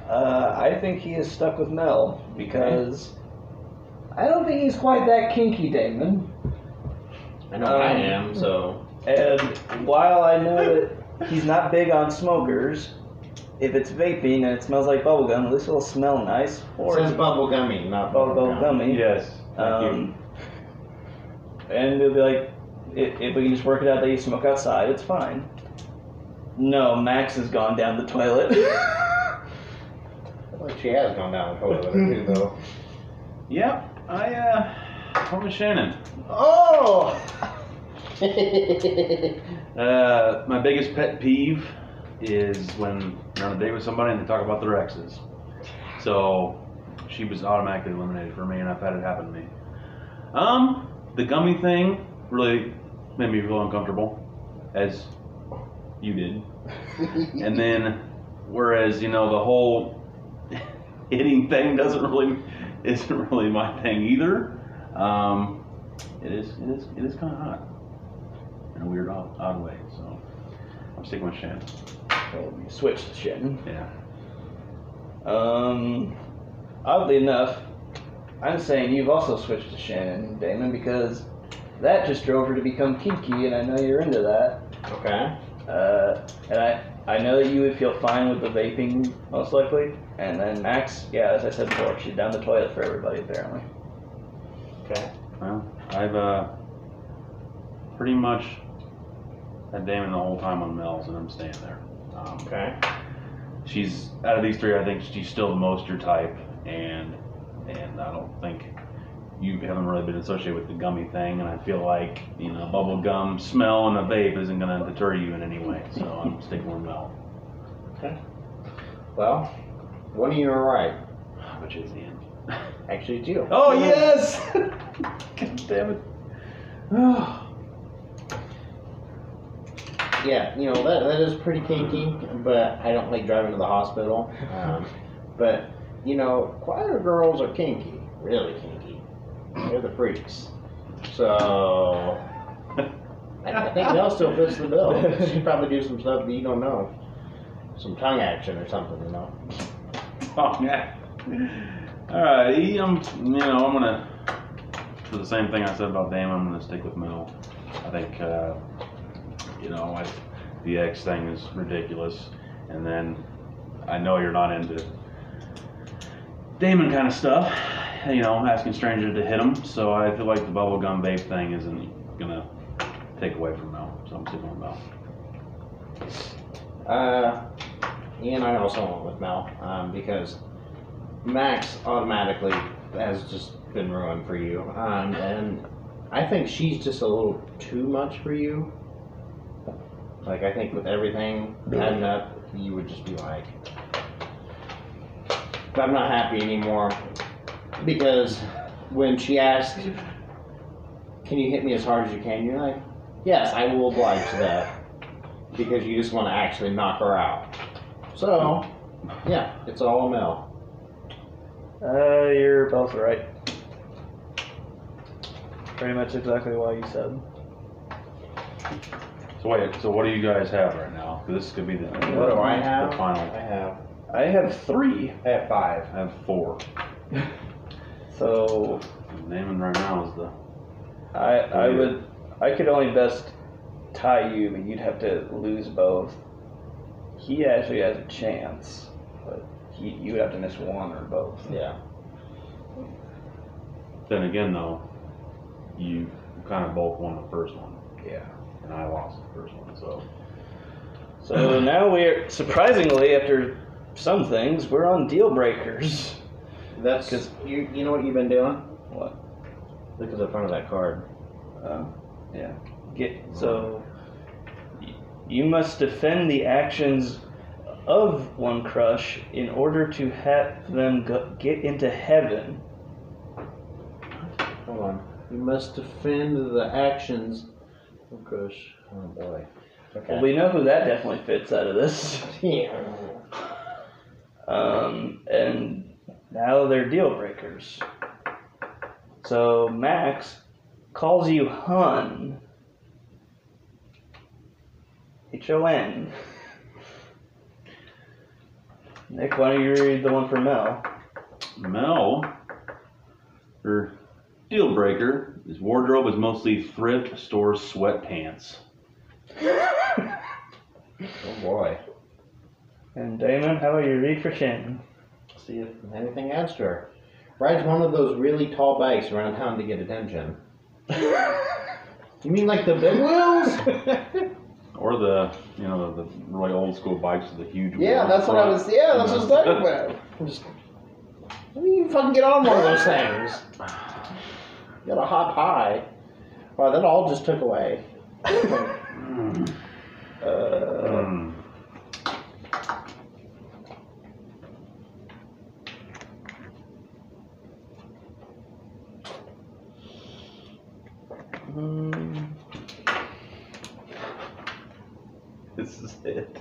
Uh, I think he is stuck with Mel because I don't think he's quite that kinky, Damon. I know I Um, am, so And while I know that he's not big on smokers, if it's vaping and it smells like bubblegum, at least it'll smell nice. it Or says bubble gummy, not bubble, bubble bubble gummy. Yes. Thank you. Um, and it'll be like, if, if we can just work it out that you smoke outside, it's fine. No, Max has gone down the toilet. I like she has gone down the toilet too, though. Yep. I uh, I'm with Shannon. Oh. Uh, my biggest pet peeve is when you're on a date with somebody and they talk about their exes. So she was automatically eliminated for me, and I've had it happen to me. Um, the gummy thing really made me feel uncomfortable, as you did. And then, whereas you know the whole hitting thing doesn't really isn't really my thing either. Um, it is it is it is kind of hot in a weird odd, odd way. So I'm sticking with Shannon. well, you switched to Shannon. Yeah. Um, oddly enough, I'm saying you've also switched to Shannon, Damon, because that just drove her to become kinky, and I know you're into that. okay. Uh, and I, I know that you would feel fine with the vaping, most likely. And then Max, yeah, as I said before, she's down the toilet for everybody, apparently. Okay. Well, I've uh, pretty much had Damon the whole time on Mel's, and I'm staying there. Um, Okay. she's out of these three. I think she's still the most your type, and and I don't think you haven't really been associated with the gummy thing. And I feel like you know bubble gum smell and a vape isn't going to deter you in any way. So I'm sticking with Mel, Okay. Well, one of you are right. which is the end. Actually, it's you. Oh yes! God damn it! Yeah, you know that that is pretty kinky, but I don't like driving to the hospital. Um, but you know, quieter girls are kinky, really kinky. They're the freaks. So I, I think Mel still fits the bill. She'd probably do some stuff that you don't know, some tongue action or something, you know. Oh yeah. All right, I'm, you know, I'm gonna for the same thing I said about Dame. I'm gonna stick with Mel. I think, uh, you know, I, the X thing is ridiculous, and then I know you're not into Damon kind of stuff. You know, asking strangers to hit him. So I feel like the bubblegum vape thing isn't gonna take away from Mel. So I'm sticking with Mel. Uh, Ian, I also went with Mel um, because Max automatically has just been ruined for you, um, and I think she's just a little too much for you. Like I think with everything adding up, you would just be like, I'm not happy anymore. Because when she asked, Can you hit me as hard as you can? You're like, Yes, I will oblige to that. Because you just want to actually knock her out. So, yeah, it's all a Mel. Uh, you're both right. Pretty much exactly what you said. So wait, so what do you guys have right now? This could be the, What do I have? the final. I have, I have three, I have five. I have four. so Naming right now is the I I would I could only best tie you, but you'd have to lose both. He actually has a chance, but he you would have to miss one or both. Yeah. Then again, though, you kind of both won the first one, Yeah. And I lost the first one. So So now we're surprisingly after some things we're on deal breakers. That's 'Cause- you. You know what you've been doing? What? Look at the front of that card. Uh, yeah. Get so. You must defend the actions of one crush in order to have them go, get into heaven. Hold on. You must defend the actions. Oh gosh. Oh boy. Okay. Well, we know who that definitely fits out of this. yeah. Um, and now they're deal breakers. So Max calls you Hun. H O N. Nick, why don't you read the one for Mel? Mel, or deal breaker, his wardrobe is mostly thrift store sweatpants. Oh boy. And Damon, how about you read for Shannon? See if anything adds to her. Rides one of those really tall bikes around town to get attention. You mean like the big wheels? Or the, you know, the, the really old school bikes with the huge. Wheels. Yeah, that's in what I was. Yeah, that's what I was talking about. I'm Just, I mean, you fucking get on one of those things. You gotta hop high. Wow, that all just took away. Mm. Uh, Mm. mm, This is it.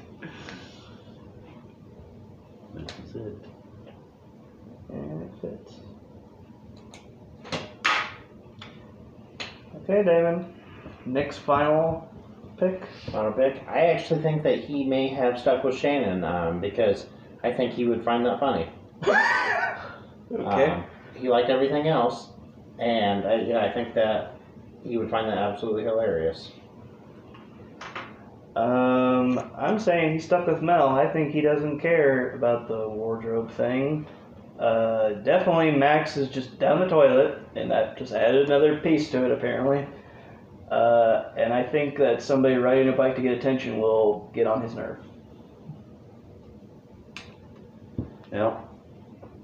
This is it. and it fits. Okay, Damon. Nick's final pick. Final pick. I actually think that he may have stuck with Shannon um, because I think he would find that funny. Okay. Um, he liked everything else, and I, yeah, I think that he would find that absolutely hilarious. Um, I'm saying he's stuck with Mel. I think he doesn't care about the wardrobe thing. Uh, definitely Max is just down the toilet, and that just added another piece to it apparently. Uh, and I think that somebody riding a bike to get attention will get on his nerve. Yeah.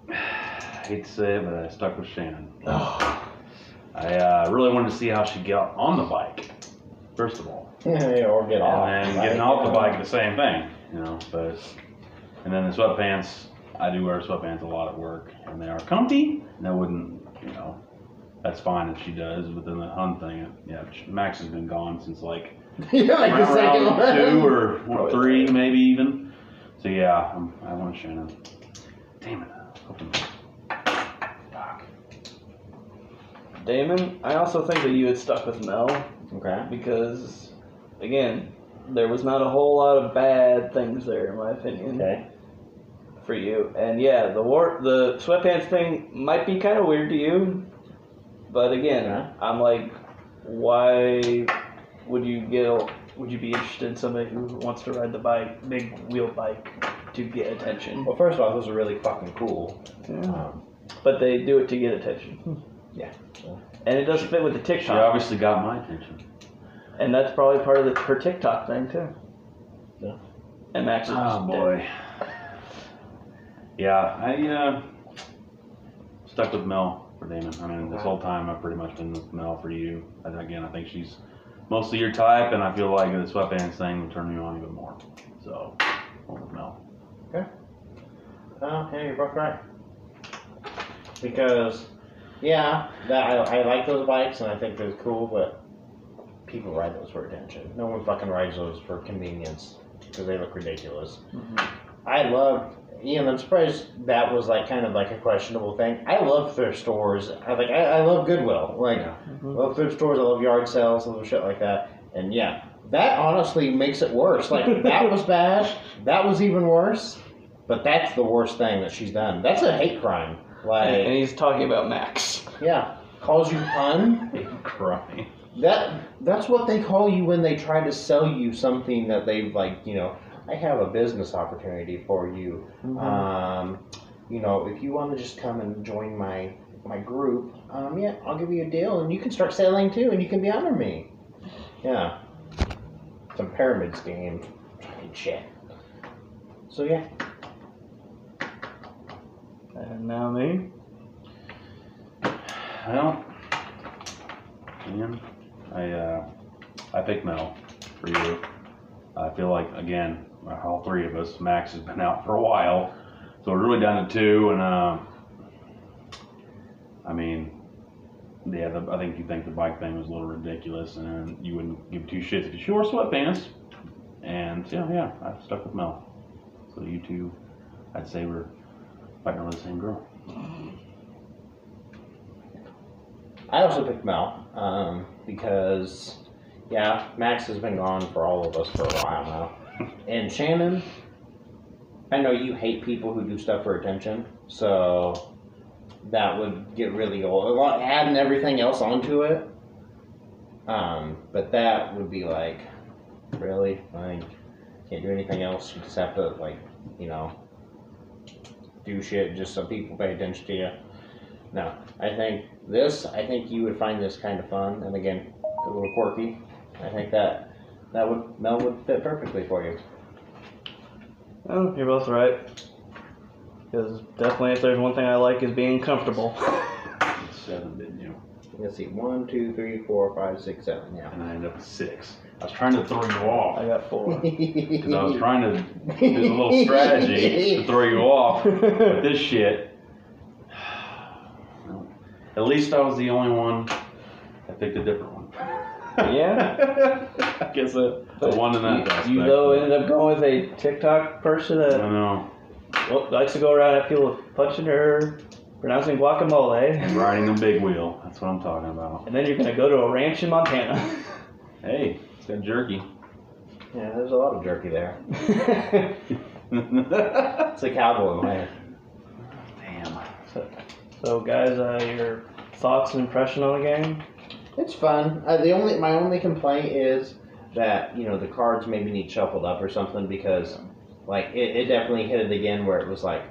I hate to say it, but I stuck with Shannon. I uh, really wanted to see how she got on the bike, first of all. Yeah, or get off. And then getting off the bike, the same thing, you know. But and then the sweatpants, I do wear sweatpants a lot at work, and they are comfy. And I wouldn't, you know, that's fine if she does. But then the Hun thing, yeah, Max has been gone since like yeah, like the second one. two or Probably three, maybe even. So yeah, I'm, I want Shannon. Damn it! Fuck. Damon, I also think that you had stuck with Mel Okay. because, again, there was not a whole lot of bad things there, in my opinion. Okay. For you. And yeah, the war, the sweatpants thing might be kind of weird to you, but again, Yeah. I'm like, why would you get? Would you be interested in somebody who wants to ride the bike, big wheel bike, to get attention? Well, first off, those are really fucking cool. Yeah. Um, But they do it to get attention. Yeah. And it doesn't fit with the She TikTok, obviously got my attention. and that's probably part of the, her TikTok thing too. Yeah. And Max is Oh just boy. Yeah, I uh, stuck with Mel for Damon. I mean, this whole time I've pretty much been with Mel for you. And again, I think she's mostly your type, and I feel like the sweatpants thing would turn you on even more. So went with Mel. Okay. Oh, yeah, you're both right. Because, yeah, that I, I like those bikes and I think they're cool, but people ride those for attention. No one fucking rides those for convenience because they look ridiculous. Mhm. I love, you know, I'm surprised that was like kind of like a questionable thing. I love thrift stores. I like, I, I love Goodwill. Like, Yeah. I love thrift stores. I love yard sales, I love shit like that. And yeah, that honestly makes it worse. Like that was bad. That was even worse. But that's the worst thing that she's done. That's a hate crime. Like and he's talking about Max. yeah, calls you pun. Hate crying. That that's what they call you when they try to sell you something that they've like. You know, I have a business opportunity for you. Um, you know, if you want to just come and join my my group, um, yeah, I'll give you a deal, and you can start selling too, and you can be under me. Yeah, some pyramid scheme, fucking shit. So yeah, And now me. Well, Ian, I uh, I picked Mel for you. I feel like again, all three of us. Max has been out for a while, so we're really down to two. And uh, I mean, yeah, the, I think you think the bike thing was a little ridiculous, and you wouldn't give two shits if you wore sweatpants. And yeah, yeah, I stuck with Mel. So you two, I'd say we're fighting over the same girl. I also picked Mel um, because yeah, Max has been gone for all of us for a while now, and Shannon. I know you hate people who do stuff for attention, so that would get really old. A lot- Adding everything else onto it, um, but that would be like, really, like, can't do anything else. You just have to like, you know, do shit just so people pay attention to you. No, I think this. I think you would find this kind of fun, and again, a little quirky. I think that that would Mel would fit perfectly for you. Oh, you're both right. Because definitely, if there's one thing I like, is being comfortable. Seven, didn't you? Let's see, one, two, three, four, five, six, seven. Yeah. And I ended up with six. I was trying to throw you off. I got four. Because I was trying to do a little strategy to throw you off with this shit. At least I was the only one that picked a different one. Yeah? I guess the, the one in that you, aspect. you though ended up going with a TikTok person I that know. well, likes to go around at people punching her, pronouncing guacamole, And riding a big wheel. That's what I'm talking about. and then you're gonna go to a ranch in Montana. Hey, it's got jerky. Yeah, there's a lot of jerky there. It's a cowboy way. Damn. so, guys, uh, your thoughts and impression on the game? It's fun. Uh, the only my only complaint is that you know the cards maybe need shuffled up or something because like it, it definitely hit it again where it was like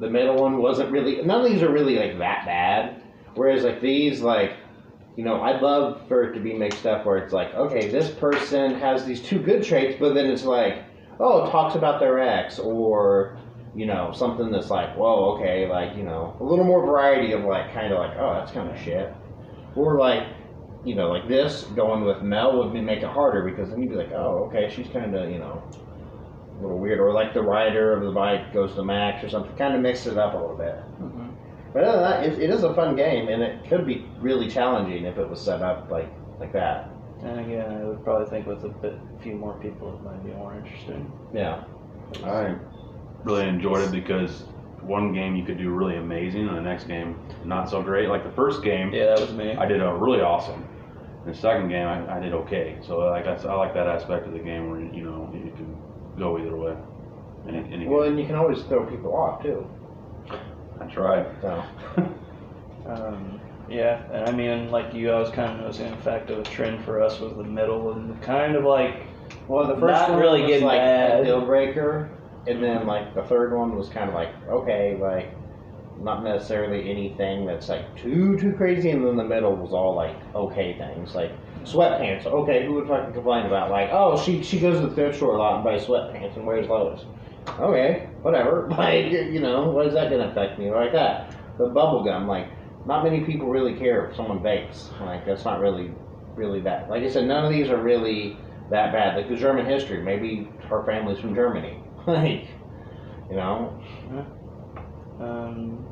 the middle one wasn't really none of these are really like that bad. Whereas like these like you know I'd love for it to be mixed up where it's like okay this person has these two good traits but then it's like oh talks about their ex or you know something that's like whoa okay like you know a little more variety of like kind of like oh that's kind of shit or like you know, like this going with Mel would make it harder because then you'd be like, oh, okay, she's kind of, you know, a little weird. Or like the rider of the bike goes to Max or something, kind of mixes it up a little bit. Mm-hmm. But other than that, it, it is a fun game, and it could be really challenging if it was set up like like that. And again, I would probably think with a bit, few more people, it might be more interesting. Yeah. I really enjoyed it because one game you could do really amazing, and the next game not so great. Like the first game, Yeah, that was me. I did a really awesome. In the second game, I, I did okay. So like that's, I like that aspect of the game where you know you can go either way. Any, any Well, game. and you can always throw people off too. I tried. So Um, yeah, and I mean, like you, I was kind of noticing In fact of a trend for us was the middle and kind of like well, the first Not one really was getting like bad. a deal breaker, and then like the third one was kind of like okay, like not necessarily anything that's like too too crazy, and then the middle was all like okay things like sweatpants. Okay, who would fucking complain about like oh she she goes to the thrift store a lot and buys sweatpants and wears those. Okay, whatever. Like you know, what is that gonna affect me like that? The bubble gum, like not many people really care if someone vapes. Like that's not really really that. Like I said, none of these are really that bad. Like the German history, maybe her family's from Germany. Like, you know, Um,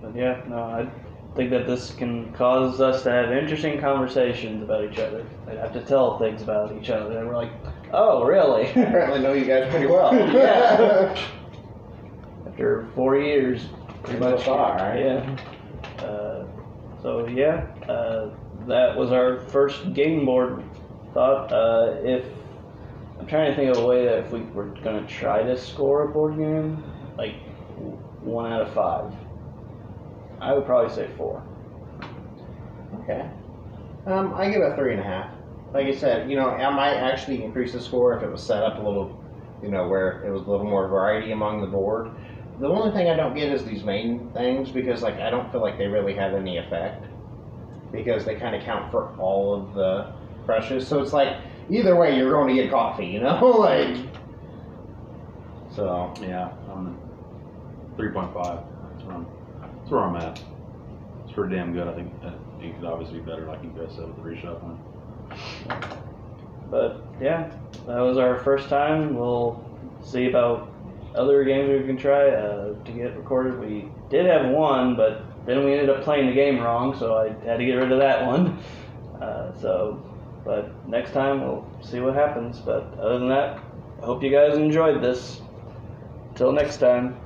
but yeah, no, I think that this can cause us to have interesting conversations about each other. They have to tell things about each other, and we're like, oh, really? apparently know you guys pretty well. Yeah. After four years, pretty So much. far, right? Yeah. Uh, so yeah, uh, that was our first game board thought. Uh, if I'm trying to think of a way that if we were gonna try to score a board game, like one out of five, I would probably say four. Okay. Um, I give it a three and a half. Like I said, you know, I might actually increase the score if it was set up a little, you know, where it was a little more variety among the board. The only thing I don't get is these main things because, like, I don't feel like they really have any effect because they kind of count for all of the crushes. So it's like either way, you're going to get coffee, you know, like. So Yeah, three point five. That's where I'm. At. It's pretty damn good. I think it could obviously be better, like you guys said, with the reshuffling. But yeah, that was our first time. We'll see about other games we can try uh, to get recorded. We did have one, but then we ended up playing the game wrong, so I had to get rid of that one. Uh, so, but next time we'll see what happens. But other than that, I hope you guys enjoyed this. Till next time.